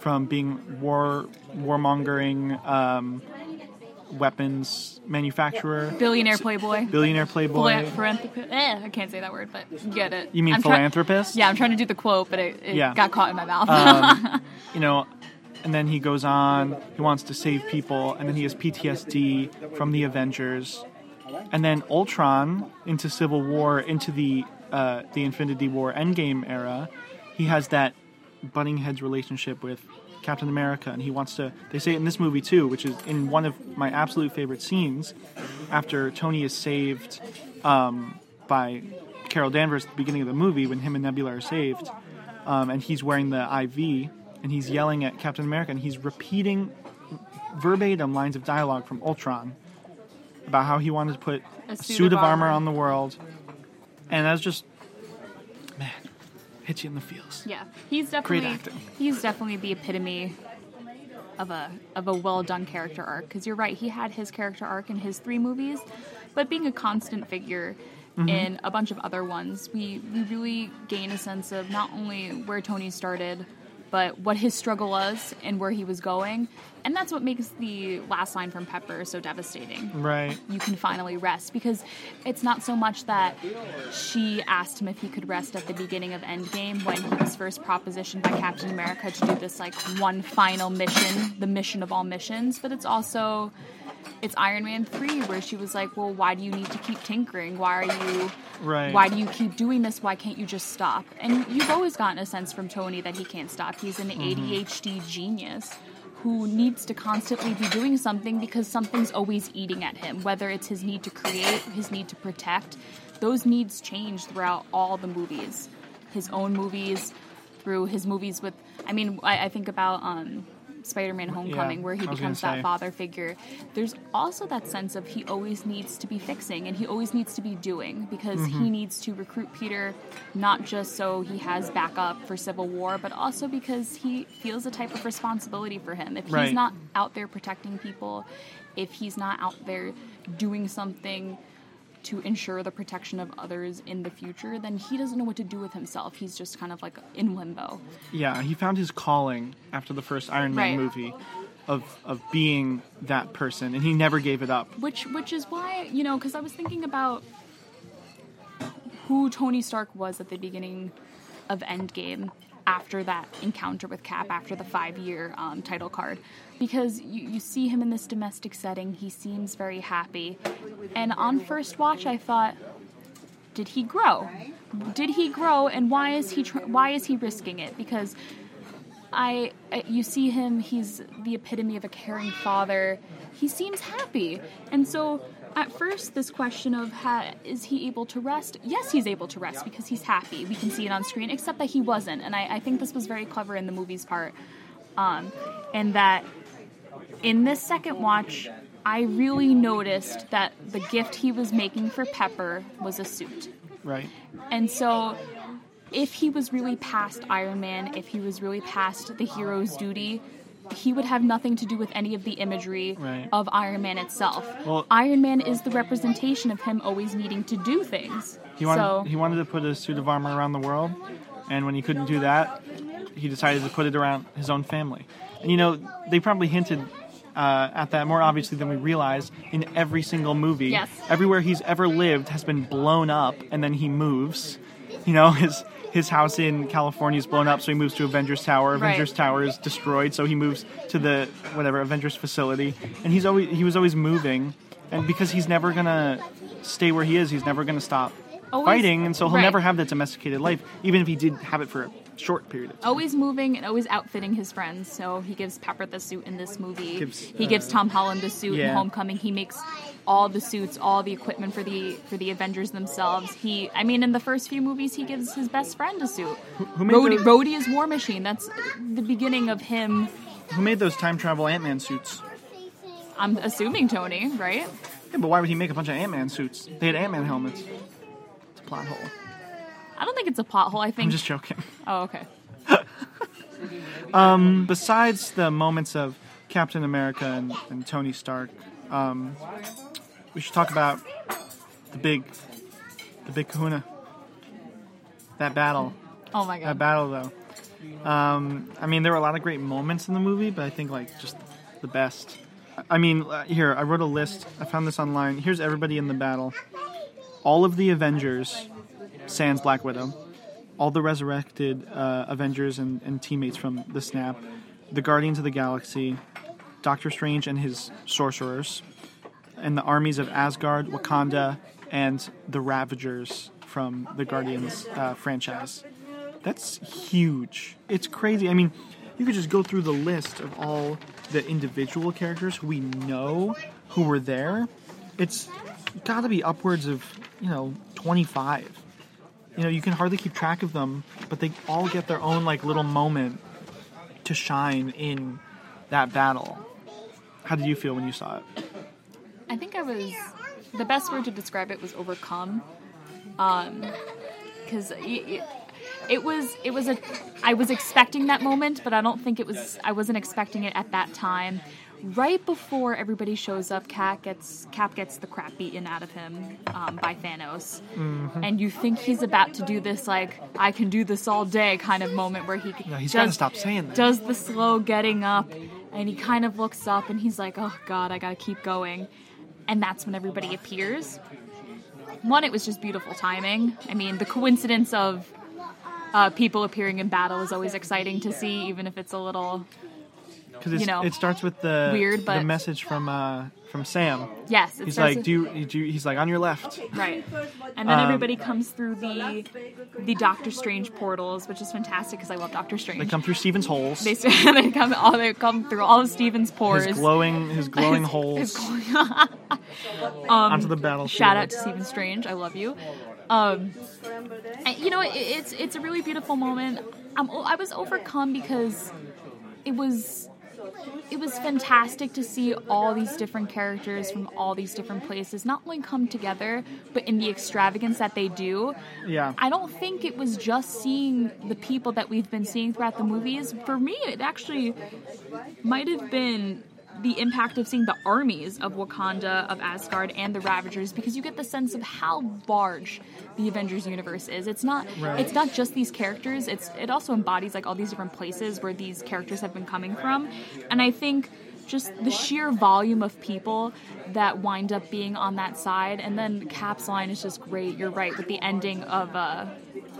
from being war warmongering um, weapons manufacturer, Billionaire playboy. billionaire playboy. Philanthropist. Eh, I can't say that word, but you get it. You mean I'm try- philanthropist? yeah, I'm trying to do the quote, but it, it Yeah. got caught in my mouth. Um, *laughs* you know, and then he goes on. He wants to save people, and then he has PTSD from the Avengers, and then Ultron into Civil War, into the uh, the Infinity War Endgame era. He has that butting heads relationship with Captain America, and he wants to. They say it in this movie too, which is in one of my absolute favorite scenes. After Tony is saved um, by Carol Danvers at the beginning of the movie, when him and Nebula are saved, um, and he's wearing the IV, and he's yelling at Captain America, and he's repeating verbatim lines of dialogue from Ultron about how he wanted to put a, suit, of armor on the world, and that's just hits you in the feels. yeah, he's Great definitely acting. he's definitely the epitome of a of a well done character arc. Because you're right, he had his character arc in his three movies, but being a constant figure. Mm-hmm. In a bunch of other ones, we, we really gain a sense of not only where Tony started, but what his struggle was and where he was going. And that's what makes the last line from Pepper so devastating. Right. you can finally rest because it's not so much that she asked him if he could rest at the beginning of Endgame when he was first propositioned by Captain America to do this like one final mission, the mission of all missions, but it's also it's Iron Man 3 where she was like, "Well, why do you need to keep tinkering? Why are you Right. why do you keep doing this? Why can't you just stop?" And you've always gotten a sense from Tony that he can't stop. He's an mm-hmm. ADHD genius who needs to constantly be doing something because something's always eating at him, whether it's his need to create, his need to protect. Those needs change throughout all the movies. His own movies, through his movies with, I mean, I, I think about um, Spider-Man: Homecoming, where he becomes that father figure. There's also that sense of he always needs to be fixing and he always needs to be doing because Mm-hmm. he needs to recruit Peter not just so he has backup for Civil War, but also because he feels a type of responsibility for him. If he's Right. not out there protecting people, if he's not out there doing something to ensure the protection of others in the future, then he doesn't know what to do with himself. He's just kind of like in limbo. Yeah, he found his calling after the first Iron Man Right. movie of of being that person, and he never gave it up. which which is why you know because I was thinking about who Tony Stark was at the beginning of Endgame after that encounter with Cap after the five year um, title card because you, you see him in this domestic setting he seems very happy and on first watch I thought did he grow did he grow and why is he tr- why is he risking it because I, you see him, he's the epitome of a caring father. He seems happy. And so at first this question of ha- is he able to rest? Yes, he's able to rest because he's happy. We can see it on screen, except that he wasn't. And I, I think this was very clever in the movie's part. Um, and that in this second watch, I really noticed that the gift he was making for Pepper was a suit. Right. And so, if he was really past Iron Man, if he was really past the hero's duty, he would have nothing to do with any of the imagery Right. of Iron Man itself. Well- Iron Man is the representation of him always needing to do things. He wanted so, he wanted to put a suit of armor around the world, and when he couldn't do that, he decided to put it around his own family. And you know, they probably hinted uh, at that more obviously than we realize in every single movie. Yes. Everywhere he's ever lived has been blown up, and then he moves. You know, *laughs* his his house in California is blown up, so he moves to Avengers Tower. Right. Avengers Tower is destroyed, so he moves to the whatever Avengers facility. And he's always he was always moving, and because he's never gonna stay where he is, he's never gonna stop Always- fighting, and so he'll right. never have that domesticated life, even if he did have it for a short period of time. always moving and always outfitting his friends. So he gives Pepper the suit in this movie. Gives, he gives uh, Tom Holland the suit in. Homecoming. He makes all the suits, all the equipment for the for the Avengers themselves. He, I mean, in the first few movies, he gives his best friend a suit. who Rhodey, those- Rhodey is War Machine. That's the beginning of him. Who made those time travel Ant Man suits? I'm assuming Tony, right? Yeah, but why would he make a bunch of Ant Man suits? They had Ant Man helmets. It's a plot hole. I don't think it's a plot hole. I think. I'm just joking. Oh, okay. *laughs* um, Besides the moments of Captain America and, and Tony Stark, um, we should talk about the big, the big Kahuna. That battle. Oh my god. That battle, though. Um, I mean, there were a lot of great moments in the movie, but I think like just the best. I mean, uh, here I wrote a list. I found this online. Here's everybody in the battle. All of the Avengers, sans Black Widow. All the resurrected uh, Avengers and, and teammates from the Snap. The Guardians of the Galaxy. Doctor Strange and his sorcerers. And the armies of Asgard, Wakanda, and the Ravagers from the Guardians uh, franchise. That's huge. It's crazy. I mean, you could just go through the list of all the individual characters who we know who were there. It's got to be upwards of, you know, 25. You know, you can hardly keep track of them, but they all get their own like little moment to shine in that battle. How did you feel when you saw it? I think I was the best word to describe it was overcome. Um, because it, it was it was a I was expecting that moment, but I don't think it was I wasn't expecting it at that time. Right before everybody shows up, Cap gets Cap gets the crap beaten out of him um, by Thanos, and you think he's about to do this like I can do this all day kind of moment where he Yeah, he's does- got to stop saying that. does the slow getting up and he kind of looks up and he's like, oh god, I gotta keep going. And that's when everybody appears. One, it was just beautiful timing. I mean, the coincidence of uh, people appearing in battle is always exciting to see, even if it's a little. Because you know, it starts with the weird, but the message from uh, from Sam. Yes, it He's starts like, with- do you, do you, he's like on your left. Right. And then Um, everybody comes through the the Doctor Strange portals, which is fantastic because I love Doctor Strange. They come through Stephen's holes. They, *laughs* they come all they come through all of Stephen's pores. his glowing his *laughs* glowing His- holes his *laughs* glowing- onto the battlefield. Shout out to Stephen Strange. I love you. Um, and, you know, it, it's it's a really beautiful moment. I'm, I was overcome because it was it was fantastic to see all these different characters from all these different places not only come together, but in the extravagance that they do. Yeah. I don't think it was just seeing the people that we've been seeing throughout the movies. For me, it actually might have been the impact of seeing the armies of Wakanda, of Asgard, and the Ravagers because you get the sense of how large the Avengers universe is. It's not Right. it's not just these characters. It's it also embodies like all these different places where these characters have been coming from. And I think just the sheer volume of people that wind up being on that side and then Cap's line is just great. You're right with the ending of uh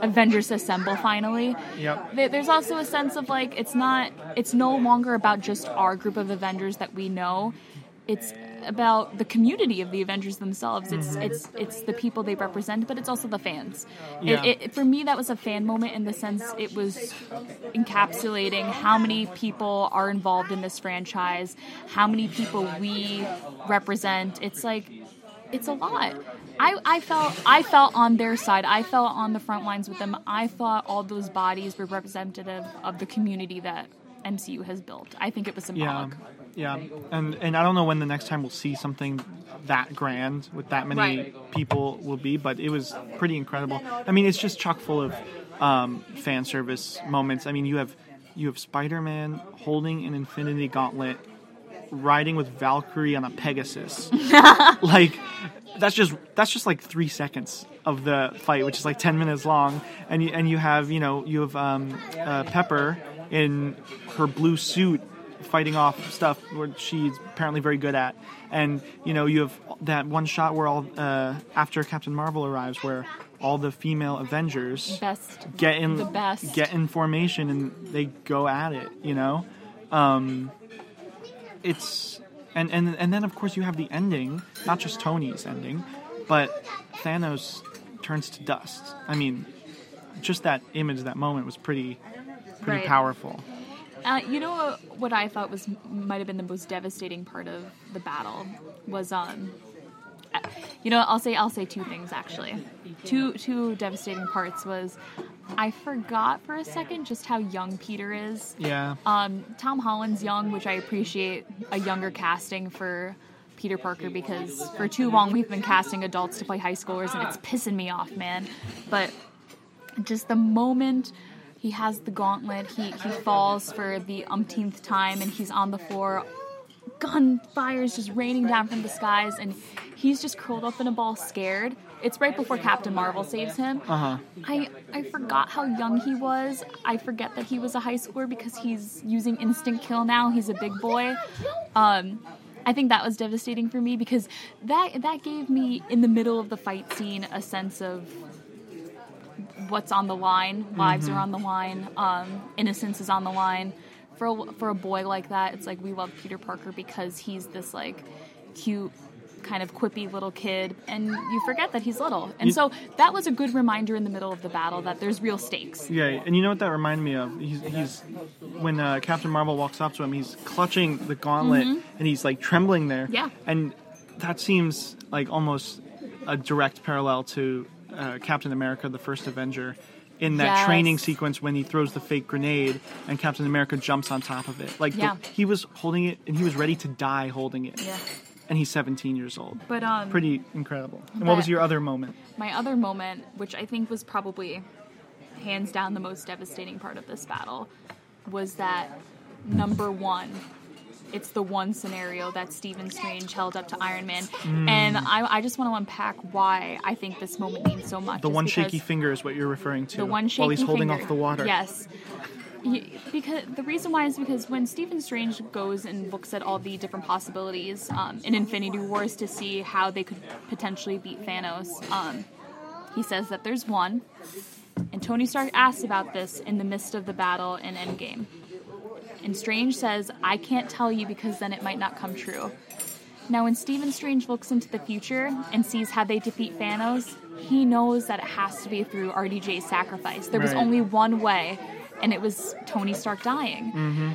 Avengers Assemble finally. Yep. There's also a sense of like it's not it's no longer about just our group of Avengers that we know. It's about the community of the Avengers themselves. It's mm-hmm. it's it's the people they represent, but it's also the fans. Yeah. It, it, for me, that was a fan moment in the sense it was encapsulating how many people are involved in this franchise, how many people we represent. It's like it's a lot. I, I felt I felt on their side. I felt on the front lines with them. I thought all those bodies were representative of the community that MCU has built. I think it was Yeah, symbolic. yeah, and and I don't know when the next time we'll see something that grand with that many Right. people will be, but it was pretty incredible. I mean, it's just chock full of um, fan service moments. I mean, you have you have Spider Man holding an Infinity Gauntlet, riding with Valkyrie on a Pegasus, *laughs* like. That's just that's just like three seconds of the fight, which is like ten minutes long, and you and you have you know you have um, uh, Pepper in her blue suit fighting off stuff where she's apparently very good at. And you know, you have that one shot where all uh, after Captain Marvel arrives, where all the female Avengers Best. get in The best. get in formation and they go at it. You know, um, it's and and and then of course you have the ending, not just Tony's ending, but Thanos turns to dust. I mean, just that image, that moment was pretty pretty Right. powerful. Uh, you know what, I thought was might have been the most devastating part of the battle was um. You know, I'll say I'll say two things actually. Two two devastating parts was I forgot for a second just how young Peter is. Yeah. Um, Tom Holland's young, which I appreciate a younger casting for Peter Parker because for too long we've been casting adults to play high schoolers and it's pissing me off, man. But just the moment he has the gauntlet, he, he falls for the umpteenth time and he's on the floor. Gunfire is just raining down from the skies, and he's just curled up in a ball, scared. It's right before Captain Marvel saves him. Uh huh. I I forgot how young he was. I forget that he was a high schooler because he's using instant kill now. He's a big boy. Um, I think that was devastating for me because that that gave me in the middle of the fight scene a sense of what's on the line. Lives are on the line. Um, innocence is on the line. For a, for a boy like that, it's like we love Peter Parker because he's this like cute kind of quippy little kid and you forget that he's little and You- so that was a good reminder in the middle of the battle that there's real stakes Yeah, and you know what that reminded me of? He's, he's when uh, Captain Marvel walks up to him, he's clutching the gauntlet and he's like trembling there. Mm-hmm. Yeah. and that seems like almost a direct parallel to uh, Captain America: The First Avenger. In that Yes. training sequence when he throws the fake grenade and Captain America jumps on top of it, like the- he was holding it and he was ready to die holding it, yeah and he's 17 years old. but um Pretty incredible. And what was your other moment? my other moment which i think was probably hands down the most devastating part of this battle was that number one it's the one scenario that Stephen Strange held up to Iron Man, and I, I just want to unpack why I think this moment means so much. The one shaky finger is what you're referring to. the one shaky finger while he's holding finger. off the water. Yes. Because the reason why is because when Stephen Strange goes and looks at all the different possibilities um, in Infinity Wars to see how they could potentially beat Thanos, um, he says that there's one, and Tony Stark asks about this in the midst of the battle in Endgame. And Strange says, I can't tell you because then it might not come true. Now, when Stephen Strange looks into the future and sees how they defeat Thanos, he knows that it has to be through RDJ's sacrifice. There was Right. only one way, and it was Tony Stark dying. Mm-hmm.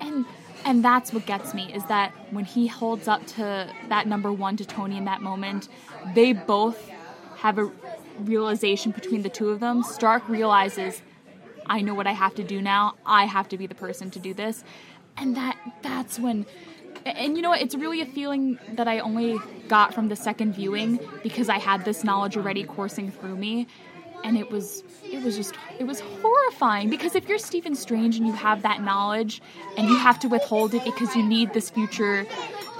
And and that's what gets me is that when he holds up to that number one to Tony in that moment, they both have a realization between the two of them. Stark realizes, I know what I have to do now. I have to be the person to do this. and that that's when and you know what it's really a feeling that i only got from the second viewing because i had this knowledge already coursing through me and it was it was just it was horrifying because if you're Stephen Strange and you have that knowledge and you have to withhold it because you need this future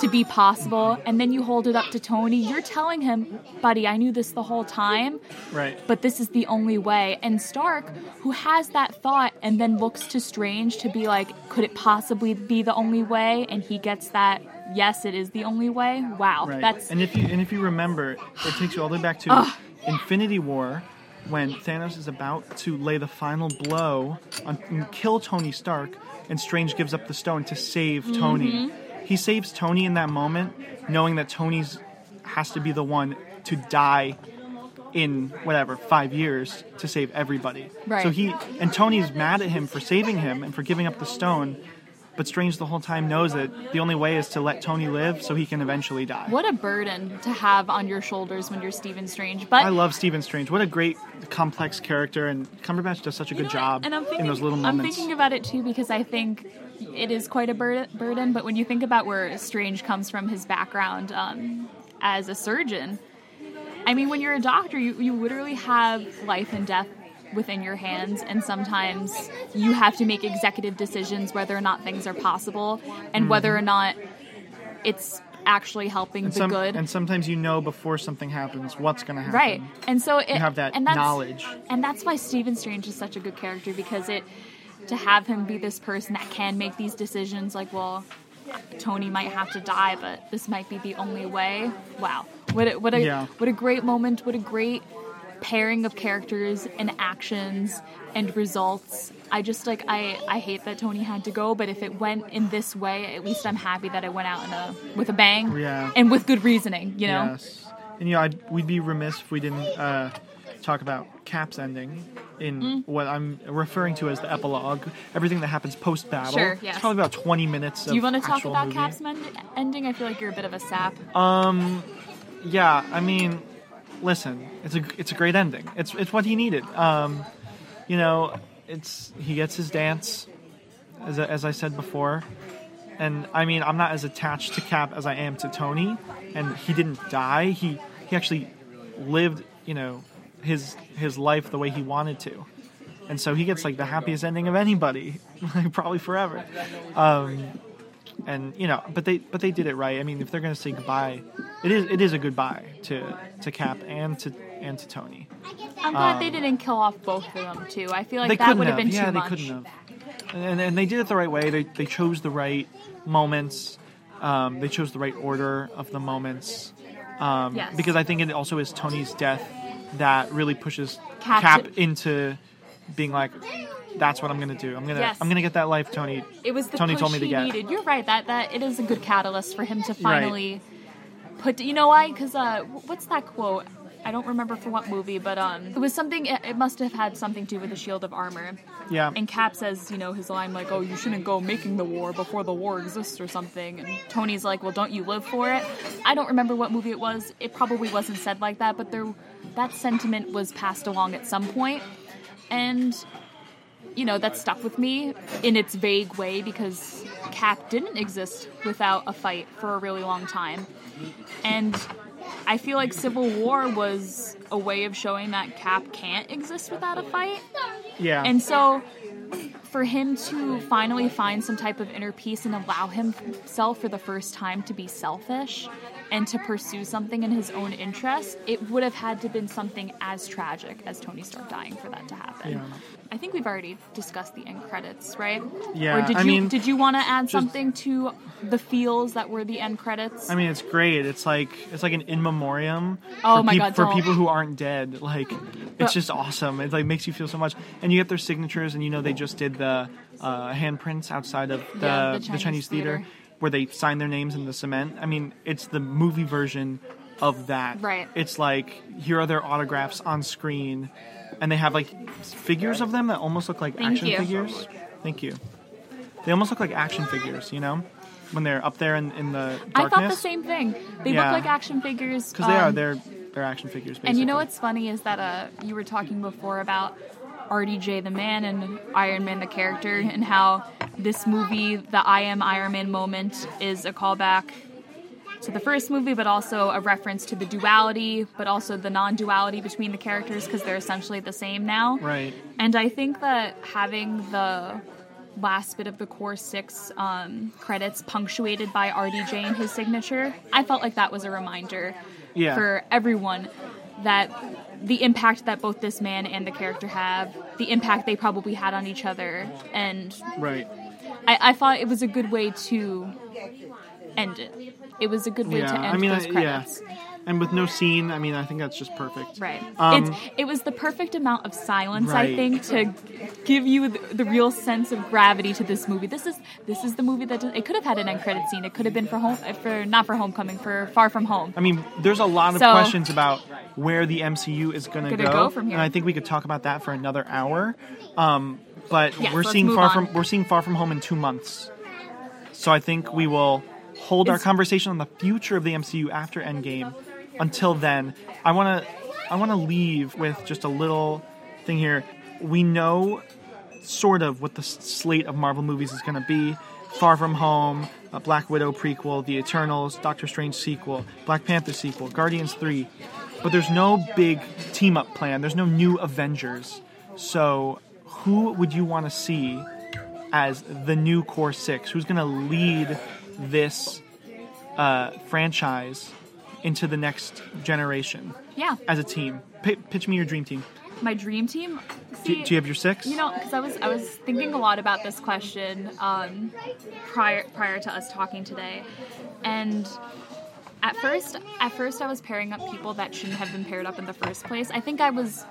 to be possible and then you hold it up to Tony you're telling him buddy I knew this the whole time Right. but this is the only way. And Stark, who has that thought and then looks to Strange to be like, could it possibly be the only way? And he gets that, yes, it is the only way. Wow, Right. that's and if you and if you remember, it takes you all the way back to Infinity War when Thanos is about to lay the final blow on and kill Tony Stark, and Strange gives up the stone to save Tony. Mm-hmm. He saves Tony in that moment, knowing that Tony's has to be the one to die in whatever five years to save everybody. Right. So he and Tony's mad at him for saving him and for giving up the stone. But Strange the whole time knows that the only way is to let Tony live so he can eventually die. what a burden to have on your shoulders when you're Stephen Strange. But I love Stephen Strange. What a great, complex character, and Cumberbatch does such a You good job and I'm thinking, in those little I'm thinking about it too because I think it is quite a bur- burden. But when you think about where Strange comes from, his background um, as a surgeon, I mean, when you're a doctor, you, you literally have life and death within your hands, and sometimes you have to make executive decisions whether or not things are possible and hmm. whether or not it's actually helping and, the some- good. and sometimes you know before something happens what's going to happen. Right. And so it, You have that and that's, knowledge. And that's why Stephen Strange is such a good character because it to have him be this person that can make these decisions like, well, Tony might have to die, but this might be the only way. Wow. What a, what a Yeah. what a great moment, what a great pairing of characters and actions and results. I just like I I hate that Tony had to go, but if it went in this way, at least I'm happy that it went out in a with a bang Yeah. and with good reasoning, you know. Yes. And you know, I'd, we'd be remiss if we didn't uh, talk about Cap's ending in Mm. what I'm referring to as the epilogue. Everything that happens post battle. Sure, yes. It's probably about 20 minutes. Do you want to talk about Cap's men- ending? I feel like you're a bit of a sap. Um, Yeah, I mean, listen, it's a it's a great ending. It's it's what he needed. Um, you know, it's he gets his dance, as as I said before, and I mean, I'm not as attached to Cap as I am to Tony, and he didn't die. He he actually lived, you know, his his life the way he wanted to. And so he gets like the happiest ending of anybody, *laughs* like probably forever. Um, and you know, but they but they did it right. I mean, if they're gonna say goodbye, it is it is a goodbye to to Cap and to and to Tony. I'm glad they didn't kill off both of them too. I feel like Um, that would have been yeah, too they much. couldn't have. And, and they did it the right way. They they chose the right moments. Um, they chose the right order of the moments. Um, Yes. Because I think it also is Tony's death that really pushes Cap Cap, into being like, "That's what I'm gonna do. I'm gonna Yes. I'm gonna get that life, Tony." It was the Tony push told me to get. needed. You're right. That that it is a good catalyst for him to finally put. You know why? Because uh, what's that quote? I don't remember for what movie, but um, it was something. It, it must have had something to do with the Shield of Armor. Yeah. And Cap says, you know, his line like, "Oh, you shouldn't go making the war before the war exists" or something. And Tony's like, "Well, don't you live for it?" I don't remember what movie it was. It probably wasn't said like that, but there, that sentiment was passed along at some point, and you know, that stuck with me in its vague way because Cap didn't exist without a fight for a really long time. And I feel like Civil War was a way of showing that Cap can't exist without a fight. Yeah. And so for him to finally find some type of inner peace and allow himself for the first time to be selfish and to pursue something in his own interest, it would have had to been something as tragic as Tony Stark dying for that to happen. Yeah. I think we've already discussed the end credits, right? Yeah, Or did I you mean, did you want to add just- something to the feels that were the end credits? I mean, it's great. It's like it's like an in memoriam Oh for, my peop- God, for don't. people who aren't dead. Like, it's But- just awesome. It like makes you feel so much, and you get their signatures, and you know they just did the uh, handprints outside of the, Yeah, the the, Chinese Chinese, theater, theater. where they sign their names in the cement. I mean, it's the movie version of that. Right. It's like here are their autographs on screen, and they have like figures of them that almost look like Thank action you. figures. Thank you. They almost look like action figures, you know, when they're up there in, in the darkness. I thought the same thing. They Yeah. look like action figures. Because they are, um, they're they're action figures. Basically. And you know what's funny is that uh, you were talking before about RDJ the man and Iron Man the character, and how this movie, the I am Iron Man moment, is a callback to the first movie, but also a reference to the duality, but also the non duality between the characters because they're essentially the same now. Right. And I think that having the last bit of the core six um, credits punctuated by RDJ and his signature, I felt like that was a reminder Yeah. for everyone that the impact that both this man and the character have, the impact they probably had on each other, and Right. I, I thought it was a good way to end it. It was a good way Yeah. to end I mean, those I, yeah. credits. And with no scene, I mean, I think that's just perfect. Right. Um, it's, it was the perfect amount of silence, I think, to give you the, the real sense of gravity to this movie. This is this is the movie that it could have had an end credit scene. It could have been for home for not for Homecoming for Far From Home. I mean, there's a lot of So- questions about where the MCU is going to go, go from here. and I think we could talk about that for another hour. Um, but Yes, we're seeing far on. from we're seeing Far From Home in two months, so I think we will hold our conversation on the future of the MCU after Endgame. Until then, I want to I want to leave with just a little thing here. We know sort of what the slate of Marvel movies is going to be. Far From Home, Black Widow prequel, The Eternals, Doctor Strange sequel, Black Panther sequel, Guardians 3. But there's no big team up plan. There's no new Avengers. So, who would you want to see as the new Core 6? Who's going to lead this uh, franchise into the next generation Yeah, as a team? P- pitch me your dream team. my dream team. Do, do you have your six? You know, because I was I was thinking a lot about this question um, prior prior to us talking today, and at first at first I was pairing up people that shouldn't have been paired up in the first place. I think I was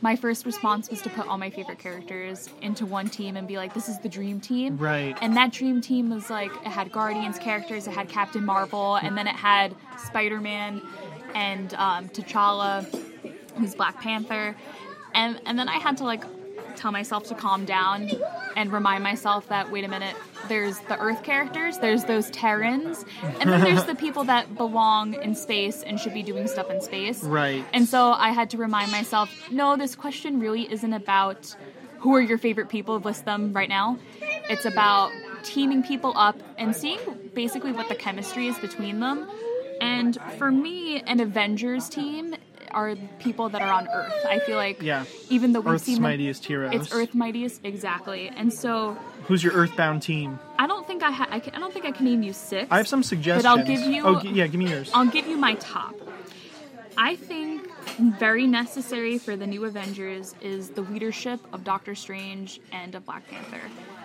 my first response was to put all my favorite characters into one team and be like, this is the dream team. Right. And that dream team was like it had Guardians characters, it had Captain Marvel, and then it had Spider Man and um, T'Challa, who's Black Panther, and and then I had to like tell myself to calm down and remind myself that wait a minute, there's the Earth characters, there's those Terrans, and then there's the people that belong in space and should be doing stuff in space. Right. And so I had to remind myself, no, this question really isn't about who are your favorite people, list them right now. It's about teaming people up and seeing basically what the chemistry is between them. And for me, an Avengers team are people that are on Earth. I feel like Yeah. even though we've Earth's seen them- mightiest heroes. it's Earth mightiest exactly. And so Who's your Earthbound team? I don't think I, ha- I, can, I don't think I can name you six. I have some suggestions. But I'll give you. Oh, yeah, give me yours. I'll give you my top. I think very necessary for the new Avengers is the leadership of Doctor Strange and of Black Panther.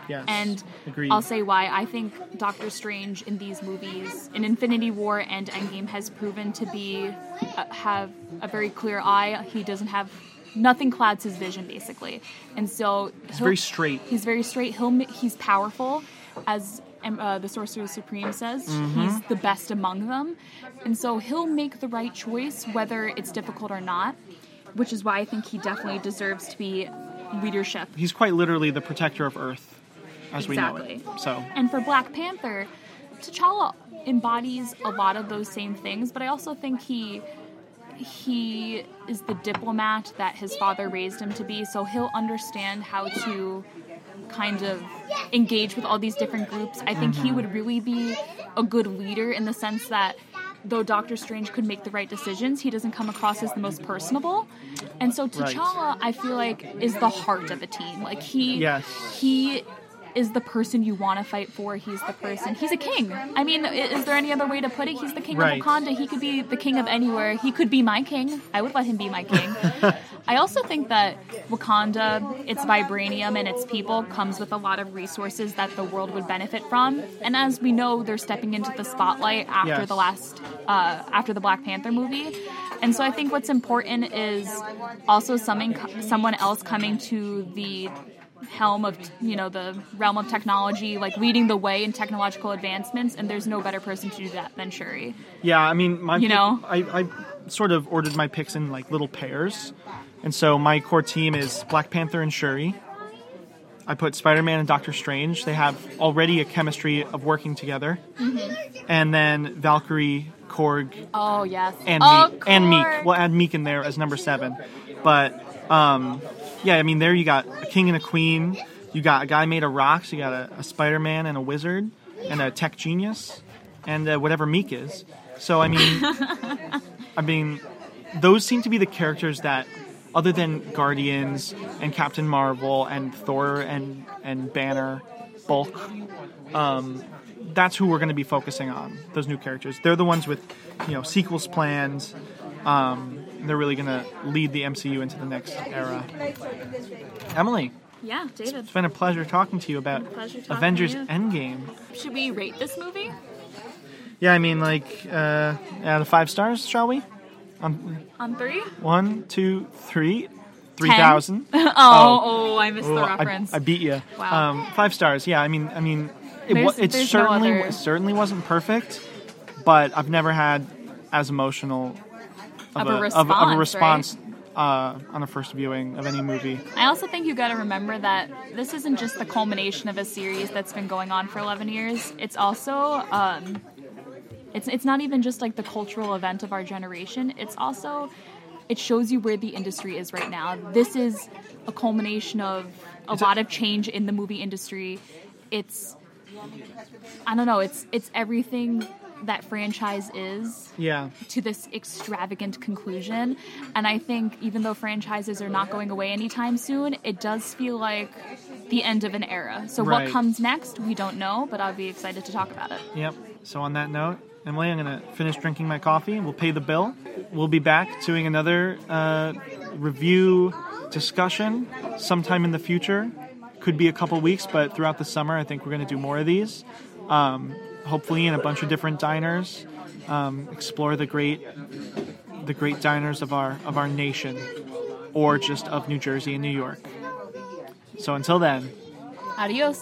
yes. And Agreed. I'll say why. I think Doctor Strange in these movies, in Infinity War and Endgame, has proven to be uh, have a very clear eye. He doesn't have nothing clouds his vision, basically, and so He's very straight. He's very straight. He'll he's powerful, as uh, the Sorcerer Supreme says. Mm-hmm. He's the best among them, and so he'll make the right choice whether it's difficult or not. Which is why I think he definitely deserves to be leadership He's quite literally the protector of Earth, as we know it. So, And for Black Panther, T'Challa embodies a lot of those same things, but I also think he he is the diplomat that his father raised him to be, so he'll understand how to kind of engage with all these different groups. I think he mm-hmm. would really be a good leader in the sense that though Doctor Strange could make the right decisions, he doesn't come across as the most personable. And so T'Challa, I feel like, is the heart of a team. Like he Yes. he is the person you want to fight for. He's the person. He's a king. I mean, is there any other way to put it? He's the king Right. of Wakanda. He could be the king of anywhere. He could be my king. I would let him be my king. *laughs* I also think that Wakanda, its vibranium and its people comes with a lot of resources that the world would benefit from. And as we know, they're stepping into the spotlight after Yes. the last, uh, after the Black Panther movie. And so I think what's important is also someone, someone else coming to the helm of you know the realm of technology like leading the way in technological advancements and there's no better person to do that than shuri yeah, I mean, my You pick- know? I, I sort of ordered my picks in like little pairs, and so my core team is Black Panther and Shuri. I put Spider Man and Doctor Strange. They have already a chemistry of working together, Mm-hmm. and then Valkyrie, Korg, oh yes and oh, Miek. And Miek. We'll add Miek in there as number seven. But um, yeah, I mean, there you got a king and a queen. you got a guy made of rocks, you got a, a Spider Man and a wizard, and a tech genius, and uh, whatever Miek is. So I mean, *laughs* I mean, those seem to be the characters that, other than Guardians and Captain Marvel and Thor and and Banner, Bulk, um, that's who we're going to be focusing on. Those new characters. They're the ones with, you know, sequels planned. Um, they're really going to lead the MCU into the next era. Emily, Yeah, David. it's been a pleasure talking to you about Avengers you. Endgame. Should we rate this movie? Yeah, I mean, like, uh, out of five stars, shall we? On On three? one, two, three, three thousand. *laughs* Oh, oh, I missed the reference. I beat you. Wow. Um, five stars. Yeah, I mean, I mean, it, There's- it there's no certainly other- it certainly wasn't perfect, but I've never had as emotional of, Of a of, of a response, response uh, on a first viewing of any movie. I also think you got to remember that this isn't just the culmination of a series that's been going on for 11 years. It's also um, it's it's not even just like the cultural event of our generation. It's also it shows you where the industry is right now. This is a culmination of a It's a- lot of change in the movie industry. It's I don't know, it's it's everything that franchise is Yeah, to this extravagant conclusion. And I think even though franchises are not going away anytime soon, it does feel like the end of an era. So Right. what comes next, we don't know, but I'll be excited to talk about it. Yep. So on that note, Emily, I'm gonna finish drinking my coffee. We'll pay the bill. We'll be back doing another uh, review discussion sometime in the future. Could be a couple weeks, but throughout the summer, I think we're gonna do more of these. Um, hopefully, in a bunch of different diners. Um, explore the great, the great diners of our of our nation, or just of New Jersey and New York. So until then, Adios.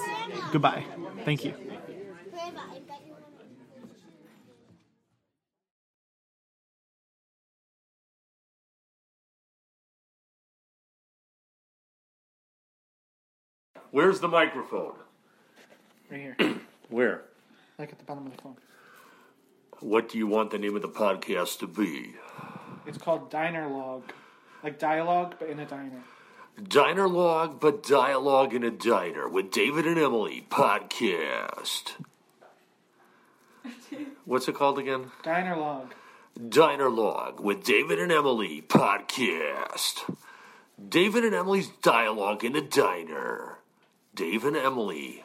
goodbye. Thank you. Where's the microphone? Right here, *clears throat* Where? Like at the bottom of the phone. What do you want the name of the podcast to be? It's called Diner Log, like dialogue, but in a diner. Diner Log, but Dialogue in a Diner with David and Emily podcast. *laughs* What's it called again? Diner Log. Diner Log with David and Emily podcast. David and Emily's dialogue in a diner. Dave and Emily,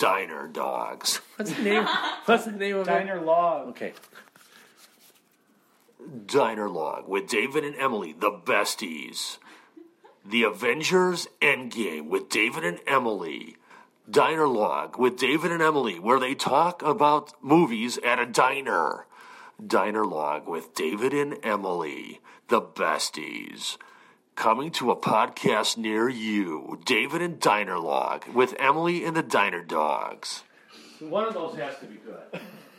diner dogs. *laughs* What's the name? What's the name of it? Diner Log. Okay. Diner Log with David and Emily, the besties. The Avengers Endgame with David and Emily. Diner Log with David and Emily, where they talk about movies at a diner. Diner Log with David and Emily, the besties. Coming to a podcast near you, David and Diner Log with Emily and the Diner Dogs. One of those has to be good. *laughs*